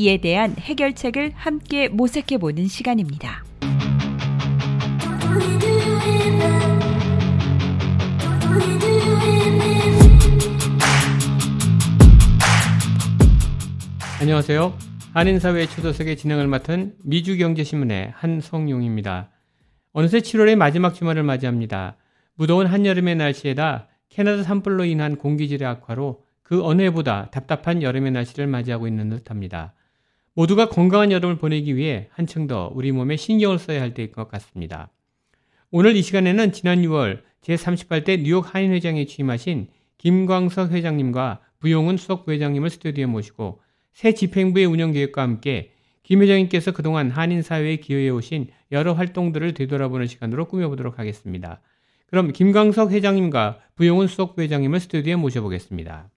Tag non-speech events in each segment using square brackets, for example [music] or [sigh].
이에 대한 해결책을 함께 모색해 보는 시간입니다. 안녕하세요. 한인사회 초도석의 진행을 맡은 미주경제신문의 한성용입니다. 어느새 7월의 마지막 주말을 맞이합니다. 무더운 한여름의 날씨에다 캐나다 산불로 인한 공기질의 악화로 그 어느 해보다 답답한 여름의 날씨를 맞이하고 있는 듯합니다. 모두가 건강한 여름을 보내기 위해 한층 더 우리 몸에 신경을 써야 할 때일 것 같습니다. 오늘 이 시간에는 지난 6월 제38대 뉴욕 한인회장에 취임하신 김광석 회장님과 부용은 수석 부회장님을 스튜디오에 모시고 새 집행부의 운영 계획과 함께 김 회장님께서 그동안 한인 사회에 기여해 오신 여러 활동들을 되돌아보는 시간으로 꾸며보도록 하겠습니다. 그럼 김광석 회장님과 부용은 수석 부회장님을 스튜디오에 모셔보겠습니다.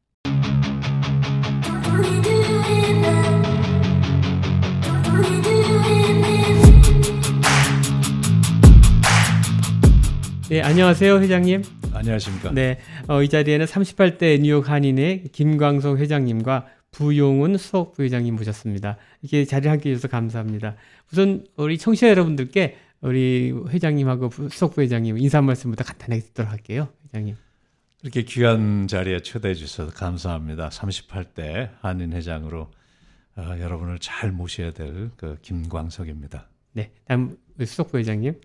네, 안녕하세요, 회장님. 안녕하십니까. 네, 어, 이 자리에는 38대 뉴욕 한인의 김광석 회장님과 부용은 수석 부회장님 모셨습니다. 이렇게 자리를 함께 해주셔서 감사합니다. 우선 우리 청취자 여러분들께 우리 회장님하고 수석 부회장님 인사 말씀부터 간단하게 듣도록 할게요. 회장님. 이렇게 귀한 자리에 초대해 주셔서 감사합니다. 38대 한인 회장으로 어, 여러분을 잘 모셔야 될 그 김광석입니다. 네, 다음 수석 부회장님.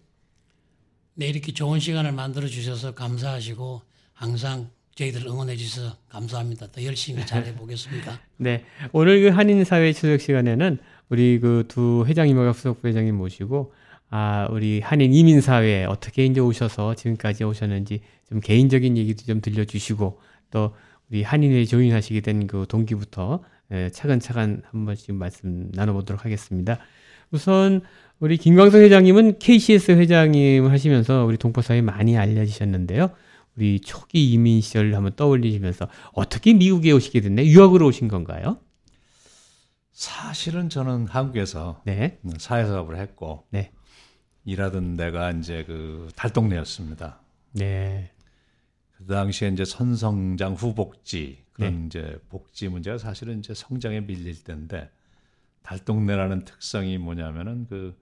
네, 이렇게 좋은 시간을 만들어 주셔서 감사하시고 항상 저희들 응원해 주셔서 감사합니다. 더 열심히 잘해 보겠습니다. [laughs] 네, 오늘 그 한인 사회 추석 시간에는 우리 그 두 회장님과 수석 부회장님 모시고 아 우리 한인 이민 사회에 어떻게 이제 오셔서 지금까지 오셨는지 좀 개인적인 얘기도 좀 들려주시고 또 우리 한인회 조인하시게 된 그 동기부터 예, 차근차근 한 번씩 말씀 나눠보도록 하겠습니다. 우선 우리 김광석 회장님은 KCS 회장님 하시면서 우리 동포사회에 많이 알려지셨는데요. 우리 초기 이민 시절을 한번 떠올리시면서 어떻게 미국에 오시게 됐나요? 유학으로 오신 건가요? 사실은 저는 한국에서 네. 사회사업을 했고 네. 일하던 데가 이제 그 달동네였습니다. 네. 그 당시에 이제 선성장 후복지 그런 네. 이제 복지 문제가 사실은 이제 성장에 밀릴 때인데 달동네라는 특성이 뭐냐면은 그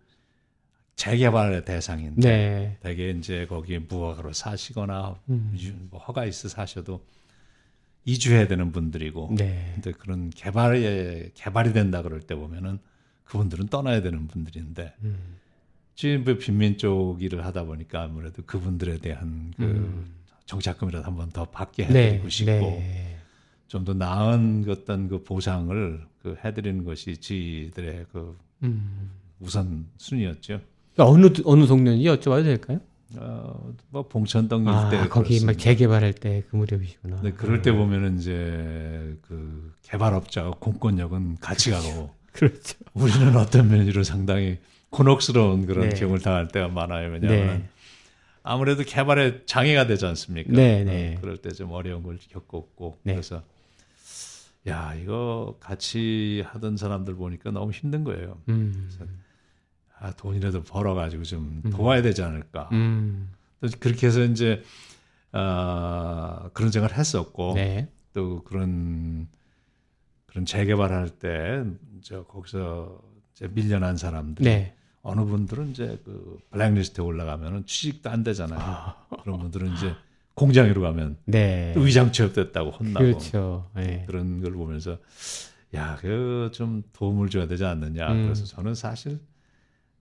재개발의 대상인데 네. 대개 이제 거기에 무허가로 사시거나 음. 뭐 허가 있어 사셔도 이주해야 되는 분들이고 네. 근데 그런 개발에 개발이 된다 그럴 때 보면은 그분들은 떠나야 되는 분들인데 음. 지금 그 빈민 쪽 일을 하다 보니까 아무래도 그분들에 대한 그 음. 정착금이라도 한 번 더 받게 네. 해드리고 싶고 네. 좀더 나은 그 어떤 그 보상을 그 해드리는 것이 저희들의 그 음. 우선 순위였죠. 어느 어느 동네인지 여쭤봐도 될까요? 어, 뭐 봉천동 아, 일대 거기 막 그렇습니다. 재개발할 때 그 무렵이시구나. 네, 그럴 때 보면은 이제 그 개발업자가 공권력은 같이 가고 [laughs] 그렇죠. 우리는 어떤 면으로 상당히 곤혹스러운 그런 네. 경우를 당할 때가 많아요. 왜냐하면 네. 아무래도 개발에 장애가 되지 않습니까? 네, 네. 어, 그럴 때 좀 어려운 걸 겪었고 네. 그래서 야 이거 같이 하던 사람들 보니까 너무 힘든 거예요. 음. 아 돈이라도 벌어가지고 좀 음. 도와야 되지 않을까. 음. 또 그렇게 해서 이제 아 그런 생각을 했었고 네. 또 그런 그런 재개발할 때저 거기서 이제 밀려난 사람들 네. 어느 분들은 이제 그 블랙리스트에 올라가면은 취직도 안 되잖아요. 아. 그런 분들은 이제 공장으로 가면 네. 또 위장 취업됐다고 혼나고 그렇죠. 네. 그런 걸 보면서 야, 그 좀 도움을 줘야 되지 않느냐. 음. 그래서 저는 사실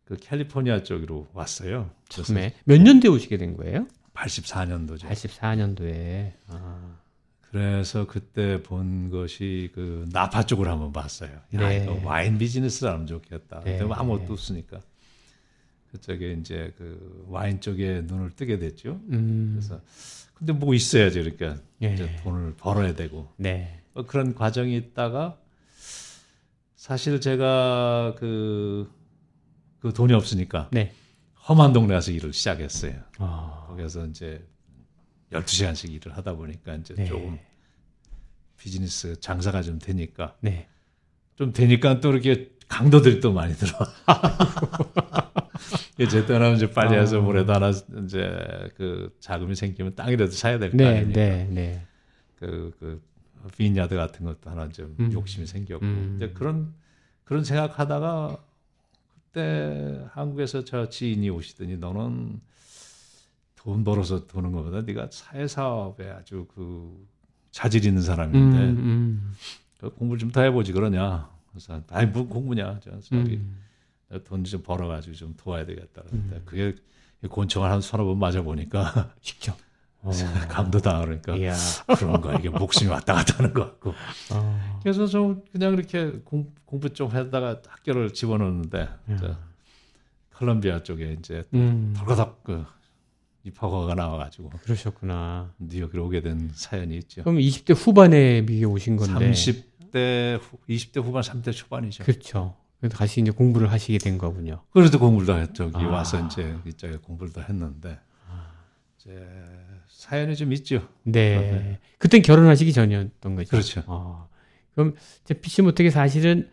그 캘리포니아 쪽으로 왔어요. 처음에 몇 년도에 오시게 된 거예요? 84년도죠. 84년도에. 아. 그래서 그때 본 것이 그 나파 쪽으로 한번 봤어요. 야, 네. 이거 와인 비즈니스를 하면 좋겠다. 네. 근데 뭐 아무것도 없으니까. 그쪽에 이제 그 와인 쪽에 눈을 뜨게 됐죠. 음. 그래서 근데 뭐 있어야지 이렇게 예. 이제 돈을 벌어야 되고 네. 뭐 그런 과정이 있다가 사실 제가 그, 그 돈이 없으니까 네. 험한 동네 가서 일을 시작했어요. 아, 거기서 이제 12시간씩 일을 하다 보니까 이제 네. 조금 비즈니스 장사가 좀 되니까 네. 좀 되니까 또 이렇게 강도들이 또 많이 들어. 이 [laughs] 제 떠나면 이제 빨리 해서 아. 뭐라도 하나 이제 그 자금이 생기면 땅이라도 사야 될거 네, 아닙니까? 네, 네. 그, 그, 빈야드 같은 것도 하나 좀 음. 욕심이 생겼고. 음. 이제 그런, 그런 생각하다가 그때 한국에서 저 지인이 오시더니 너는 돈 벌어서 도는 것보다 네가 사회 사업에 아주 그 자질 있는 음, 사람인데 음, 그 공부를 좀더 해보지 그러냐. 그래서 아니 뭐 공부냐. 저 저기 음. 돈 좀 벌어가지고 좀 도와야 되겠다. 그런데 그게 권총을 한 서너 번 맞아 보니까 직접. 어. [laughs] 감도 당하니까 이야. 그런 거 이게 목숨이 왔다 갔다 하는 것 같고. 어. 그래서 좀 그냥 이렇게 공, 공부 좀 하다가 학교를 집어넣는데 저 컬럼비아 쪽에 이제 음, 덜거덕 그 입학허가 나와가지고 그러셨구나. 뉴욕으로 오게 된 사연이 있죠. 그럼 20대 후반에 미국에 오신 건데. 30대, 후, 20대 후반, 30대 초반이죠. 그렇죠. 그래서 다시 이제 공부를 하시게 된 거군요. 그래도 공부를 다 했죠. 여기 아. 와서 이제 이쪽에 공부를 다 했는데 이제 사연이 좀 있죠. 네. 그땐 결혼하시기 전이었던 거죠. 그렇죠. 아, 그럼 이제 피시 목적이 사실은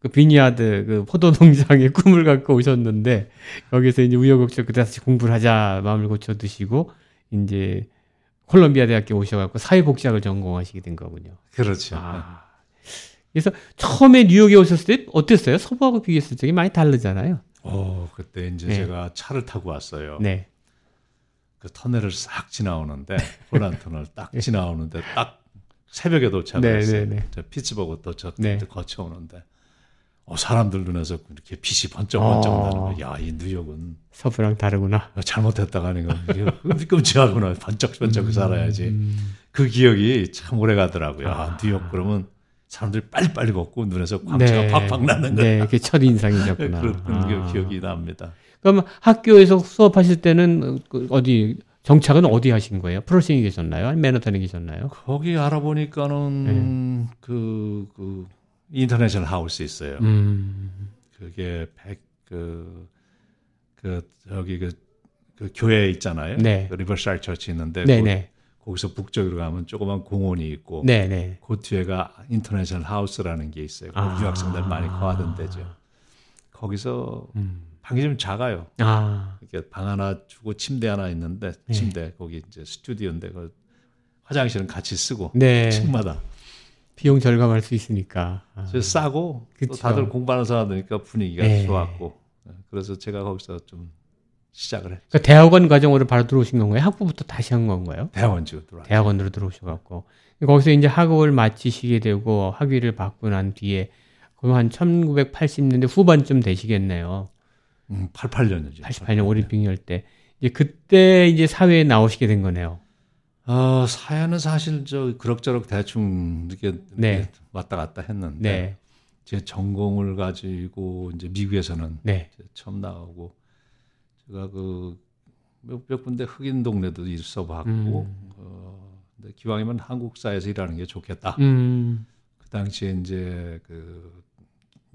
그 vineyard 그 포도 농장의 [laughs] 꿈을 갖고 오셨는데 여기서 이제 우여곡절 끝에 다시 공부를 하자 마음을 고쳐 드시고 이제 콜롬비아 대학교 오셔갖고 사회복지학을 전공하시게 된 거군요. 그렇죠. 아. 그래서 처음에 뉴욕에 오셨을 때 어땠어요? 서부하고 비교했을 때 많이 다르잖아요. 어, 그때 이제 네. 제가 차를 타고 왔어요. 네. 그 터널을 싹 지나오는데 홀란 터널 딱 지나오는데 딱 새벽에 도착을 네, 했어요. 네, 네. 저 피츠버그 도착 네. 거쳐오는데 어, 사람들 눈에서 이렇게 빛이 번쩍번쩍 어. 나는 거야. 야, 이 뉴욕은 서부랑 다르구나. 잘못했다가 아니고 이게 끔찍하구나. 번쩍번쩍 살아야지. 음. 그 기억이 참 오래 가더라고요. 아, 아. 뉴욕 그러면 사람들이 빨리빨리 걷고 눈에서 광채가 팍팍 나는 거야. 네, 그게 첫 인상이셨구나. [laughs] 그런 아. 게 기억이 납니다. 그럼 학교에서 수업하실 때는 그 어디 정착은 어디 하신 거예요? 프로싱에 계셨나요? 아니면 매너턴에 계셨나요? 거기 알아보니까는 그, 그, International House 있어요. 음, 그게 백, 그, 그, 저기 그, 그 교회 있잖아요. 네. 그 Riverside Church 있는데. 네네, 거, 기서 북쪽으로 가면 조그만 공원이 있고. 네네. 그 뒤에가 International House라는 게 있어요. 아. 그 유학생들 많이 거하던 데죠. 거기서 음. 방이 좀 작아요. 아, 이렇게 방 하나 주고 침대 하나 있는데 네. 침대 거기 이제 스튜디오인데 그 화장실은 같이 쓰고 네. 층마다 비용 절감할 수 있으니까. 아. 싸고. 다들 공부하는 사람들니까 분위기가 네. 좋았고 그래서 제가 거기서 좀 시작을 했죠. 그러니까 대학원 과정으로 바로 들어오신 건가요? 학부부터 다시 한 건가요? 대학원지로 들어왔죠. 대학원으로 들어오셔갖고 거기서 이제 학업을 마치시게 되고 학위를 받고 난 뒤에 거의 한 1980년대 후반쯤 되시겠네요. 음, 88년이죠. 88년 올림픽 열 때. 이제 그때 이제 사회에 나오시게 된 거네요. 어, 사연은 사실 저 그럭저럭 대충 이렇게, 이렇게 네. 왔다 갔다 했는데 네. 제 전공을 가지고 이제 미국에서는 네. 처음 나오고 제가 그 몇, 몇 군데 흑인 동네도 있어봤고 음. 어, 근데 기왕이면 한국사에서 일하는 게 좋겠다. 음. 그 당시에 이제 그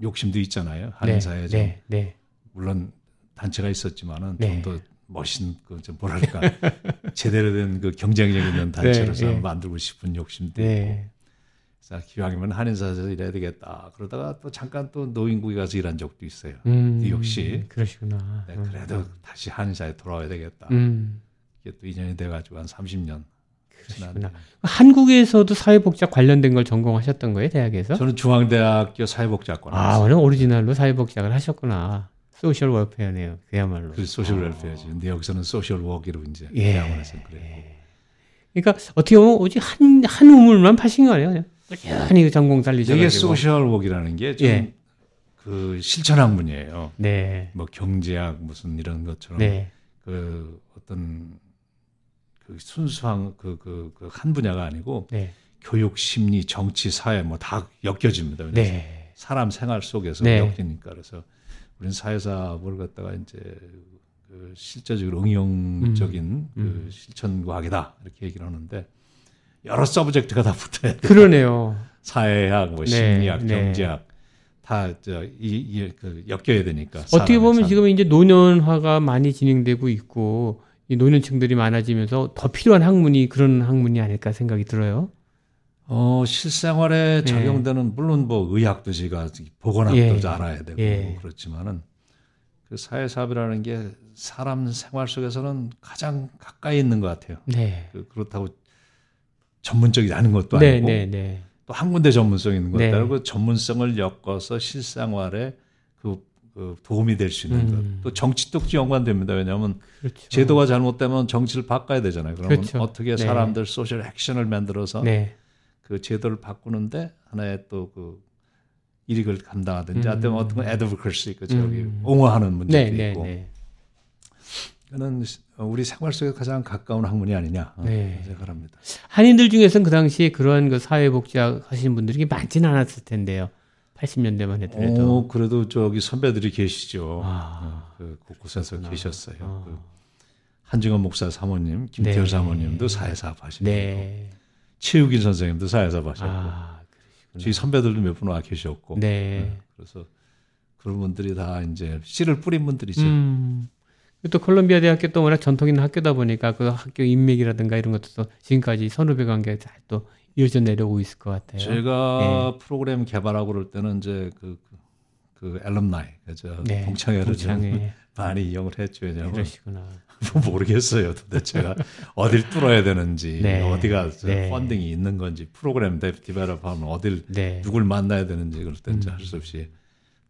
욕심도 있잖아요. 네. 한인사에 좀 네. 네. 물론 단체가 있었지만은 네. 좀더 멋진 그좀 뭐랄까 제대로 된 그 경쟁력 있는 [laughs] 단체로서 네, 네. 만들고 싶은 욕심도 있고 네. 그래서 기왕이면 한인사회에서 일해야 되겠다. 그러다가 또 잠깐 또 노인국에 가서 일한 적도 있어요. 음. 뉴욕시. 그러시구나. 네, 그래도 다시 한인사회에 돌아와야 되겠다. 음. 이게 또 인연이 돼가지고 한 30년 지났네요. 그러시구나. 한국에서도 사회복지학 관련된 걸 전공하셨던 거예요, 대학에서? 저는 중앙대학교 사회복지학과 아. 완전 오리지널로 사회복지학을 하셨구나. social welfare네요, 그야말로. 그 social welfare지. 근데 여기서는 social work로 이제 예. 대학원에서 그래요. 그러니까 어떻게 보면 오직 한, 한 우물만 파신 거 아니에요? 꾸준히 그 전공 살리셔가지고. 이게 social work라는 게좀 예. 그 실천 학문이에요. 네. 뭐 경제학 무슨 이런 것처럼 네. 그 어떤 그 순수한 그 그 그 한 분야가 아니고 네. 교육, 심리, 정치, 사회 뭐 다 엮여집니다. 네. 사람 생활 속에서 네. 엮이니까 그래서 우리는 사회사업을 갖다가 이제 그 실제적으로 응용적인 음. 그 실천 과학이다 이렇게 얘기를 하는데 여러 서브젝트가 다 붙어야 돼. 그러네요. 사회학, 뭐 네, 심리학, 네. 경제학 다저이그 엮여야 되니까. 어떻게 보면 삶. 지금 이제 노년화가 많이 진행되고 있고 이 노년층들이 많아지면서 더 필요한 학문이 그런 학문이 아닐까 생각이 들어요. 어 실생활에 예. 적용되는 물론 뭐 의학도 제가 보건학도 예. 알아야 되고 예. 그렇지만은 그 사회사업이라는 게 사람 생활 속에서는 가장 가까이 있는 것 같아요. 네. 그, 그렇다고 전문적이 아닌 것도 네, 아니고 네, 네. 또한 군데 전문성이 있는 네. 것도 아니고 그 전문성을 엮어서 실생활에 그, 그 도움이 될 수 있는 음. 것. 또 정치도 연관됩니다. 왜냐하면 그렇죠. 제도가 잘못되면 정치를 바꿔야 되잖아요. 그러면 그렇죠. 어떻게 네. 사람들 소셜 액션을 만들어서 네. 그 제도를 바꾸는데 하나의 또그 일익을 감당하든지 음. 하여튼 어떤 건 애드버컬스 있고 저기 음. 옹호하는 문제도 네, 네, 있고 네. 그는 우리 생활 속에 가장 가까운 학문이 아니냐 어, 네. 생각을 합니다. 한인들 중에서는 그 당시에 그러한 그 사회복지학 하시는 분들이 많지는 않았을 텐데요. 80년대만 해도. 어, 그래도 저기 선배들이 계시죠. 아. 어, 그 곳곳에서 계셨어요. 아. 그 한증원 목사 사모님, 김태열 네. 사모님도 사회사업 하시고 네. 최욱인 선생님도 사회사업 하셨고 아, 저희 선배들도 몇 분 와 계셨고 네. 그래서 그런 분들이 다 이제 씨를 뿌린 분들이죠. 음. 또 콜롬비아 대학교 또 워낙 전통 있는 학교다 보니까 그 학교 인맥이라든가 이런 것도 또 지금까지 선후배 관계가 잘또 이어져 내려오고 있을 것 같아요. 제가 프로그램 개발하고 그럴 때는 이제 그, 그, 그 앨럼나이, 그죠? 네, 동창회를 좀 동창회. [laughs] 많이 이용을 했죠. 왜냐하면 그러시구나. [laughs] 모르겠어요. 도대체가 어딜 뚫어야 되는지, 네, 어디가 저 네. 펀딩이 있는 건지, 프로그램 데- 디벨롭하면 어딜 네. 누굴 만나야 되는지 그럴 때 이제 음. 할수 없이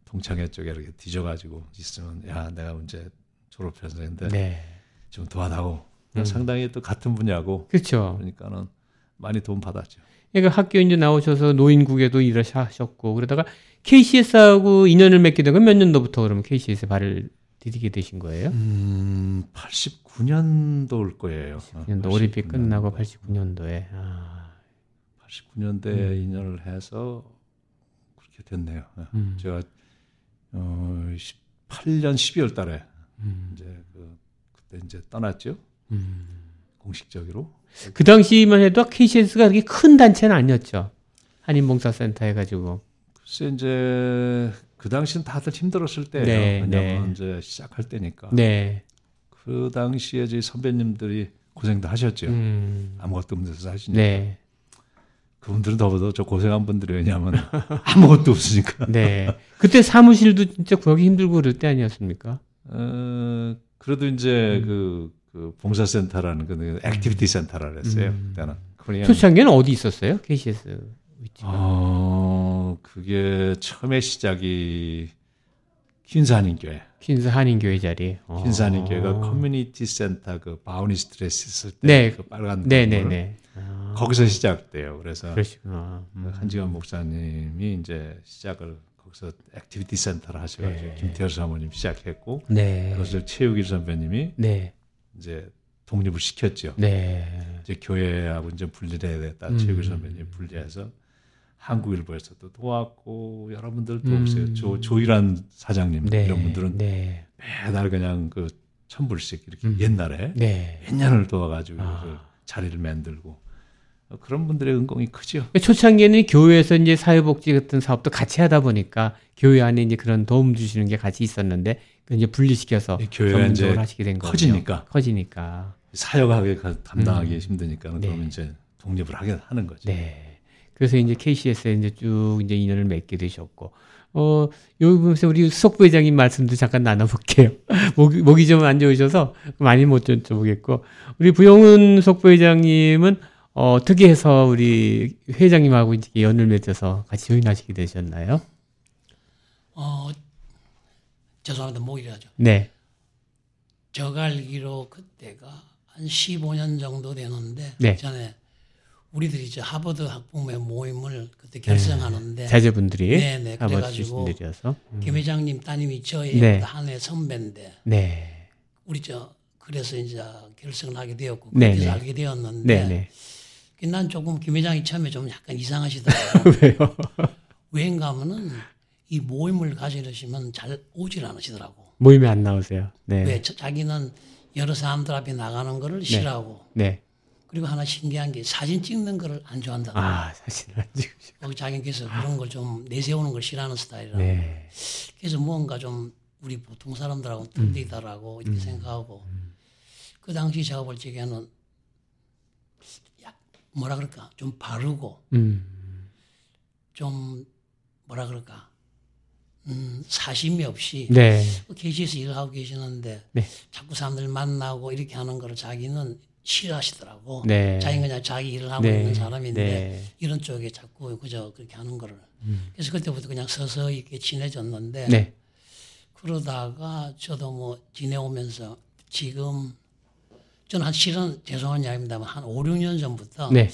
동창회 쪽에 이렇게 뒤져가지고 있으면 야 내가 이제 졸업해서인데 네. 좀 도와다오. 음. 상당히 또 같은 분야고 그렇죠. 그러니까는 많이 도움 받았죠. 그러니까 학교 이제 나오셔서 노인국에도 일하셨고 그러다가 KCS하고 인연을 맺게 된 건 몇 년도부터 그러면 KCS에 발을 디디게 되신 거예요? 음, 89년도일 거예요. 어, 년도 올림픽 89년도. 끝나고 89년도에. 아. 89년도에 인연을 해서 그렇게 됐네요. 어, 음. 제가 어, 18년 12월 달에 음. 이제 그 그때 이제 떠났죠. 음. 공식적으로. 그 당시만 해도 KCS가 그렇게 큰 단체는 아니었죠. 한인봉사센터 해가지고. 글쎄 이제 그 당시는 다들 힘들었을 때예요. 네, 왜냐면 네. 이제 시작할 때니까. 네. 그 당시에 저희 선배님들이 고생도 하셨죠. 음. 아무것도 없는 데서 하시니까. 네. 그분들은 더더 저 고생한 분들이 왜냐하면 [laughs] 아무것도 없으니까. 네. 그때 사무실도 진짜 구하기 힘들고 그럴 때 아니었습니까? 어, 그래도 이제 음. 그, 그 봉사센터라는 그 activity center라 그랬어요. 음. 그때는. 그냥 초창기에는 어디 있었어요? KCS 위치가. 어, 그게 처음에 시작이 퀸스한인교회. 퀸스 한인교회 자리. 어. 퀸스한인교회가 community center 그 Bowne Street 있을 때 네. 그 빨간 네네네. 건물. 네. 아. 거기서 시작돼요. 그래서 그러시구나. 음. 한지원 목사님이 이제 시작을 거기서 activity center를 하셔가지고 네. 김태열 사모님 시작했고 네. 그것을 최욱일 선배님이 네. 이제 독립을 시켰죠. 네. 이제 교회하고 이제 분리해야 됐다. 음. 최욱일 선배님 분리해서 한국일보에서도 도왔고 여러분들도 음. 없어요. 조, 조일한 사장님 네. 이런 분들은 네. 매달 그냥 그 천불씩 이렇게 음. 옛날에 네. 몇 년을 도와가지고 아. 그 자리를 만들고 어, 그런 분들의 은공이 크죠. 그러니까 초창기에는 교회에서 이제 사회복지 같은 사업도 같이 하다 보니까 교회 안에 이제 그런 도움 주시는 게 같이 있었는데 그 이제 분리시켜서 이 교회가 이제 하시게 된 거죠. 커지니까. 커지니까. 사역하게 가- 감당하기 음. 힘드니까 네. 그러면 이제 독립을 하게 하는 거죠. 네. 그래서 이제 KCS에 이제 쭉 이제 인연을 맺게 되셨고, 어, 여기 보면서 우리 수석 부회장님 말씀도 잠깐 나눠볼게요. [laughs] 목이, 목이 좀 안 좋으셔서 많이 못 여쭤보겠고, 우리 부영훈 수석 부회장님은 어, 어떻게 해서 우리 회장님하고 이제 연을 맺어서 같이 조인하시게 되셨나요? 어, 죄송합니다. 목이라죠. 네. 저 알기로 그때가 한 15년 정도 되는데 네. 전에 우리들이 저 하버드 학부모의 모임을 그때 결성하는데 자제분들이 네네 아버지 그래가지고. 음. 김 회장님 따님이 저희 네. 한 해 선배인데 네. 우리 저 그래서 이제 결성을 하게 되었고 네, 그래서 네. 알게 되었는데 네, 네. 난 조금 김 회장이 처음에 좀 약간 [laughs] 이상하시더라고요. 왜요? 왜인가 하면은 이 모임을 가지려시면 잘 오질 않으시더라고. 모임에 안 나오세요. 네. 왜 저- 자기는 여러 사람들 앞에 나가는 거를 싫어하고 네. 그리고 하나 신기한 게 사진 찍는 거를 안 좋아한다. 아, 사실 안 찍으시고. 어, 자기께서 그런 걸 좀 내세우는 걸 싫어하는 스타일이라. 네. 그래서 뭔가 좀 우리 보통 사람들하고 틀리다라고 이렇게 생각하고 그 당시 제가 볼 적에는 약 뭐라 그럴까 좀 바르고 음. 좀 뭐라 그럴까 음, 사심이 없이 네. KC에서 일을 하고 계시는데 네. 자꾸 사람들 만나고 이렇게 하는 거를 자기는 싫어하시더라고. 네. 자기는 그냥 자기 일을 하고 네. 있는 사람인데 네. 이런 쪽에 자꾸 그저 그렇게 하는 거를. 그래서 그때부터 그냥 서서히 이렇게 친해졌는데 네. 그러다가 저도 뭐 지내오면서 지금 저는 한 실은 죄송한 이야기입니다만 한 5, 6년 전부터 네.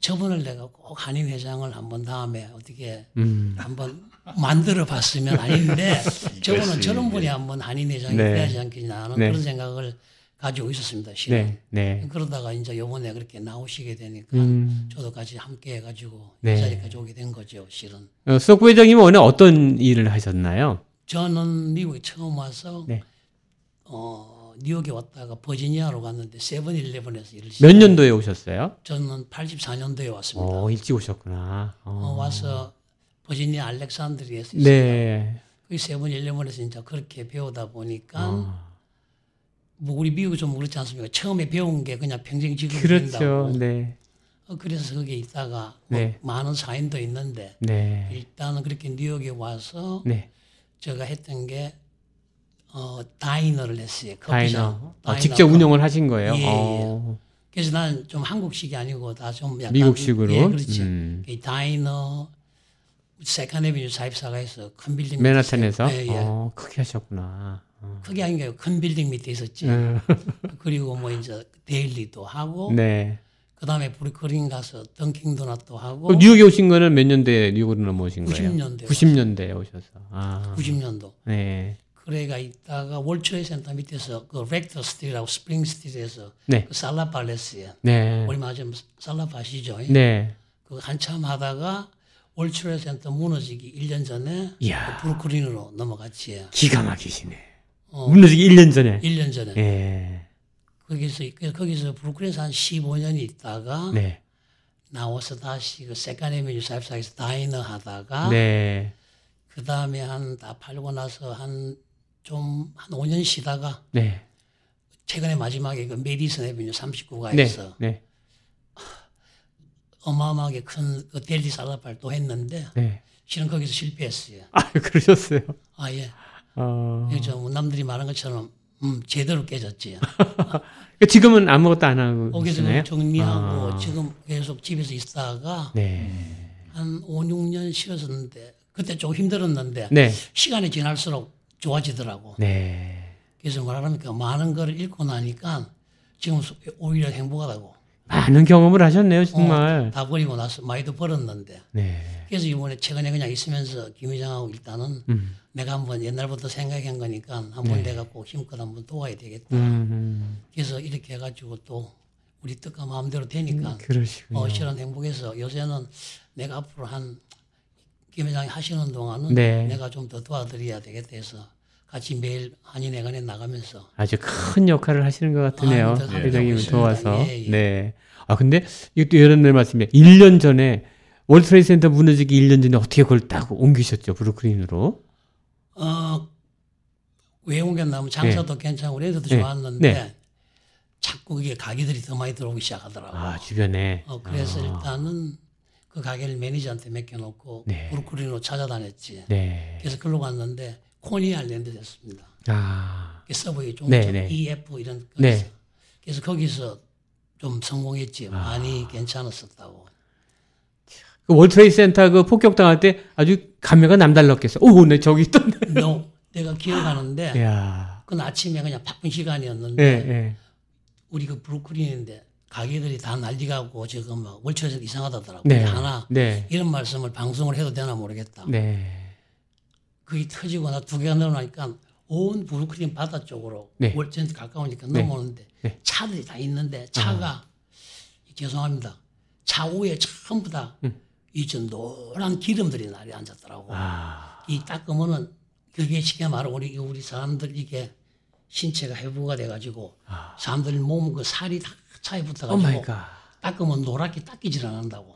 저분을 내가 꼭 한인 회장을 한번 다음에 어떻게 음. 한번 만들어 봤으면 아닌데 [laughs] 저분은. 저런 분이 한번 한인 회장이 네. 돼야지 않겠냐 하는 네. 그런 생각을 가지고 있었습니다. 실은. 네. 네. 그러다가 이제 요번에 그렇게 나오시게 되니까 음. 저도 같이 함께 해가지고 네. 이 자리까지 오게 된 거죠. 실은. 어, 수석 부 회장님은 오늘 어떤 일을 하셨나요? 저는 미국에 처음 와서 네. 어, 뉴욕에 왔다가 버지니아로 갔는데 세븐일레븐에서 일을 몇. 년도에 오셨어요? 저는 84년도에 왔습니다. 어, 일찍 오셨구나. 어. 어, 와서 버지니아 알렉산드리에서 네. 그 세븐일레븐에서 이제 그렇게 배우다 보니까 어. 뭐 우리 미국이 좀 그렇지 않습니까? 처음에 배운 게 그냥 평생 지금 그렇죠. 된다고. 네. 어, 그래서 거기에 있다가 뭐 네. 많은 사인도 있는데 네. 일단은 그렇게 뉴욕에 와서 네. 제가 했던 게 어, diner를 했어요. diner. 어, diner 직접. 운영을 하신 거예요? 예, 예. 어. 그래서 나는 좀 한국식이 아니고 다 좀 약간 미국식으로? 예, 그렇지. 음. 이 diner Second Avenue 사십사가에서 큰 빌딩 맨하탄에서? 예, 예. 어, 크게 하셨구나. 어. 크게 아닌 게큰 빌딩 밑에 있었지. 음. [laughs] 그리고 뭐 이제 deli도 하고 네. 그 다음에 브루클린 가서 던킨 도넛도 하고 뉴욕에 오신 거는 몇 년대에 뉴욕으로 넘어오신 거예요? 90년대 90년대에 오셔서. 아. 90년도. 네. 그래가 있다가 World Trade Center 밑에서 그 Rector Street라고 Spring Street에서 네. 그 salad bar에 네. 우리 말하면 salad bar시죠. 네. 그 한참 하다가 World Trade Center 무너지기 1년 전에 이야. 그 브루클린으로 넘어갔지. 기가 막히시네. 어, 무너지기 1년 전에. 1년 전에. 예. 거기서 거기서 브루클린에서 한 15년이 있다가 네. 나와서 다시 그 Second Avenue 사십사에서 diner 하다가 네. 그 다음에 한 다 팔고 나서 한 좀 한 5년 쉬다가 네. 최근에 마지막에 그 Madison Avenue 네. 39가에서 네. 어마어마하게 큰 그 deli salad bar 또 했는데 네. 실은 거기서 실패했어요. 아, [laughs] 그러셨어요. 아 예. 어. 저 남들이 말한 것처럼 음 제대로 깨졌지. [laughs] 그러니까 지금은 아무것도 안 하고 거기서 계시나요? 정리하고 아. 지금 계속 집에서 있다가 네. 한 5, 6년 쉬었었는데 그때 좀 힘들었는데 네. 시간이 지날수록 좋아지더라고. 네. 그래서 뭐라합니까 많은 거를 읽고 나니까 지금 오히려 행복하다고. 많은 경험을 하셨네요, 어, 정말. 다 버리고 나서 많이도 벌었는데. 네. 그래서 이번에 최근에 그냥 있으면서 김 회장하고 일단은 음. 내가 한번 옛날부터 생각한 거니까 한번 내가 꼭 힘껏 한번 도와야 되겠다. 네. 음. 그래서 이렇게 해가지고 또 우리 뜻과 마음대로 되니까 그러시군요. 어, 실은 행복해서 요새는 내가 앞으로 한 김 회장이 하시는 동안은 네. 내가 좀 더 도와드려야 되겠다 해서 같이 매일 한인회관에 나가면서 아주 큰 역할을 하시는 것 같으네요. 아, 네, 회장님 네. 도와서. 예, 예. 네. 아, 근데 이것도 날 말씀입니다. 1년 전에 월트레이드 센터 무너지기 1년 전에 어떻게 그걸 딱 옮기셨죠, 브루클린으로? 어, 왜 옮겼냐면 장사도 괜찮고 rent도 네. 좋았는데 네. 자꾸 그게 가게들이 더 많이 들어오기 시작하더라고. 아, 주변에. 어, 그래서 아. 일단은 그 가게를 매니저한테 맡겨놓고 네. 브루클린으로 찾아다녔지. 네. 그래서 글로 갔는데 코니 아일랜드 됐습니다. 아. 그 subway 좀 네, 네. E, F 이런 거기서. 네. 그래서 거기서 좀 성공했지. 많이 괜찮았었다고. 그 World Trade Center 그 폭격당할 때 아주 감회가 남달랐겠어. 오, 네, 저기 있던. 너 내가 기억하는데. 그건 아침에 그냥 바쁜 예, 시간이었는데 예. 우리 그 브루클린인데 가게들이 다 난리가고 지금 막 월초에서 이상하다더라고. 네. 하나 네. 이런 말씀을 방송을 해도 되나 모르겠다. 네. 그게 터지고 나두 개가 늘어나니까 온 브루클린 바다 쪽으로 네. 월전 가까우니까 네. 넘어오는데 네. 차들이 다 있는데 차가 죄송합니다. 차 위에 전부 다이저 노란 기름들이 날이 앉았더라고. 아. 이 닦으면은 그게 쉽게 말하면 우리 우리 사람들 이게 신체가 해부가 돼가지고 아. 사람들 몸 그 살이 다 차에 오 붙어가지고. 닦으면 노랗게 닦이질 않는다고.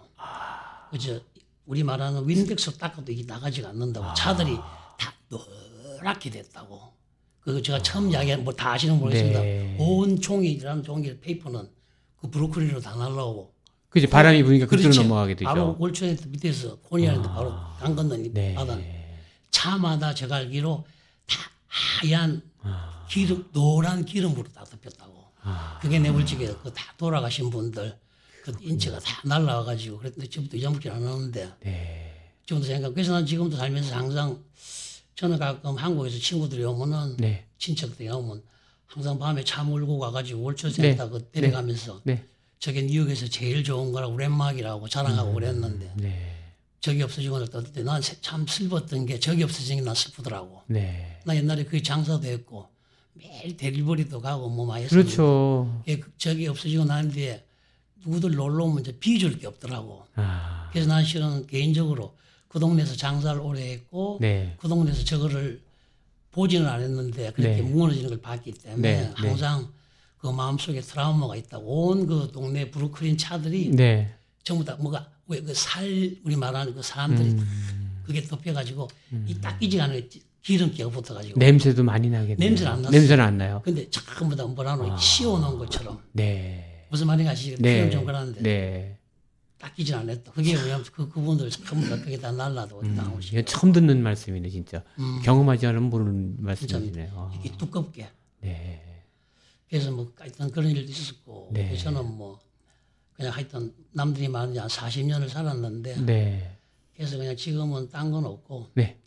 그저 우리 말하는 Windex 닦아도 이게 나가지가 않는다고. 차들이 다 노랗게 됐다고. 그 제가 처음 이야기한 뭐 다 아시는 모르겠습니다. 네. 온 종이라는 종이 paper는 그 브루클린으로 다 날라오고. 그지 바람이 부니까 그쪽으로. 넘어가게 되죠. 바로 월천에 밑에서 콘이라는데 바로 강 건너니 네. 바다. 차마다 제가 알기로 다 하얀 아. 기름 노란 기름으로 다 덮였다고. 그게 내물직에 그다 돌아가신 분들 그 인체가 다 날라와가지고 그랬는데 지금도 잊어먹질 않았는데 네. 지금도 생각. 그래서 난 지금도 살면서 항상 저는 가끔 한국에서 친구들이 오면은 네. 친척들이 오면 항상 밤에 차 몰고 가가지고 월초센터 그 데려가면서 네. 저게 뉴욕에서 제일 좋은 거라고 랜막이라고 자랑하고 그랬는데 네. 적이 없어지고 나서 난참 슬펐던 게 적이 없어지는 게난 슬프더라고. 네. 나 옛날에 그 장사도 했고 매일 데리버리도 가고 뭐 많이 했었는데 그렇죠. 예, 그 없어지고 난 뒤에 누구들 놀러 오면 이제 비줄 게 없더라고. 아. 그래서 난 실은 개인적으로 그 동네에서 장사를 오래 했고 네. 그 동네에서 저거를 보지는 않았는데 그렇게 네. 무너지는 걸 봤기 때문에 네, 네. 항상 그 마음속에 트라우마가 있다고 온그 동네 브루클린 차들이 네. 전부 다 뭐가 왜 그 살 우리 말하는 그 사람들이 음. 그게 덮여가지고 이 닦이지 않은 기름기가 붙어가지고 냄새도 많이 나겠네요. 냄새는 안 났어요. 냄새는 안 나요. 근데 전부 다 뭐라노 씌워놓은 것처럼 네. 무슨 말인가 아시죠? 네. 표현 좀 그러는데 네. 닦이지 않았다. 그게 왜냐면 그 그분들 전부 다 그게 다 날라도 어디 나오시. 이거 처음 듣는 말씀이네, 진짜. 음. 경험하지 않으면 모르는 말씀이시네요. 아. 이게 두껍게. 네. 그래서 뭐 하여튼 그런 일도 있었고 네. 저는 뭐 그냥 하여튼 남들이 말하는 한 40년을 살았는데 네. 그래서 그냥 지금은 딴 건 없고 네.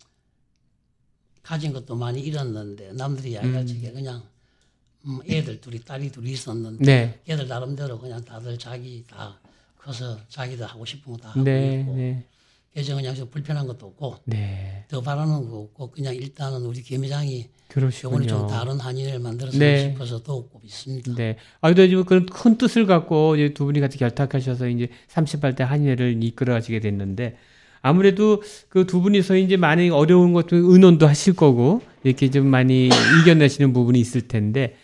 가진 것도 많이 잃었는데 남들이 이야기할 적에 그냥 음, 애들 둘이 딸이 둘이 있었는데 네. 애들 나름대로 그냥 다들 자기 다 커서 자기들 하고 싶은 거 다 하고 네. 있고 네. 그냥 좀 불편한 것도 없고 네. 더 바라는 거 없고 그냥 일단은 우리 그러시군요. 요번에 좀 다른 한인을 만들어서 네. 싶어서 더욱 있습니다. 네. 아, 근데 지금 그런 큰 뜻을 갖고 이제 두 분이 같이 결탁하셔서 이제 38대 한예를 이끌어 가시게 됐는데 아무래도 그 두 분이서 이제 많이 어려운 것도 의논도 하실 거고 이렇게 좀 많이 이겨내시는 부분이 있을 텐데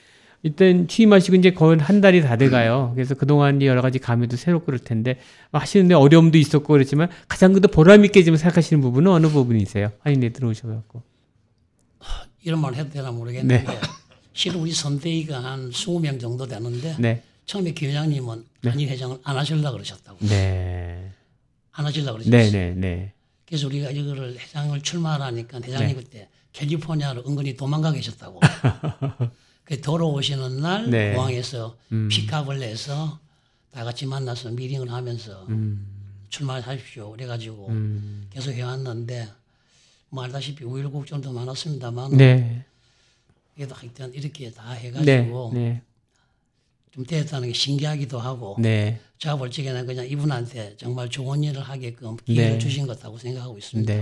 일단 취임하시고 이제 거의 한 달이 다 돼가요. 그래서 그동안 여러 가지 감회도 새롭고 그럴 텐데 하시는데 어려움도 있었고 그렇지만 가장 그래도 보람 있게 지금 생각하시는 부분은 어느 부분이세요? 한인에 들어오셔갖고. 이런 말 해도 되나 모르겠는데 네. 실은 우리 선대위가 한 20명 정도 되는데 네. 처음에 김 회장님은 한인 회장을 안 하시려고 그러셨다고. 네. 안 하시려고 그러셨어요. 네, 네, 네. 그래서 우리가 이거를 회장을 출마하니까 회장님 그때 캘리포니아로 은근히 도망가 계셨다고. [laughs] 그 돌아오시는 날 네. 공항에서 음. 픽업을 해서 다 같이 만나서 미팅을 하면서 음. 출마하십시오. 그래가지고 음. 계속 해왔는데 뭐 알다시피 우일곡절도 많았습니다만 네. 그래도 하여튼 이렇게 다 네. 해가지고 네. 좀 됐다는 게 신기하기도 하고 네. 제가 볼 적에는 그냥 이분한테 정말 좋은 일을 하게끔 기회를 네. 주신 것 같다고 생각하고 있습니다.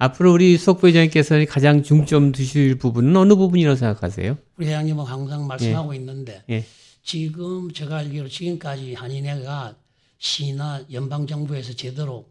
네. 앞으로 우리 수석 부회장님께서 가장 중점 두실 부분은 어느 부분이라고 생각하세요? 우리 회장님은 항상 말씀하고 있는데 예. 지금 제가 알기로 지금까지 한인회가 시나 연방 정부에서 제대로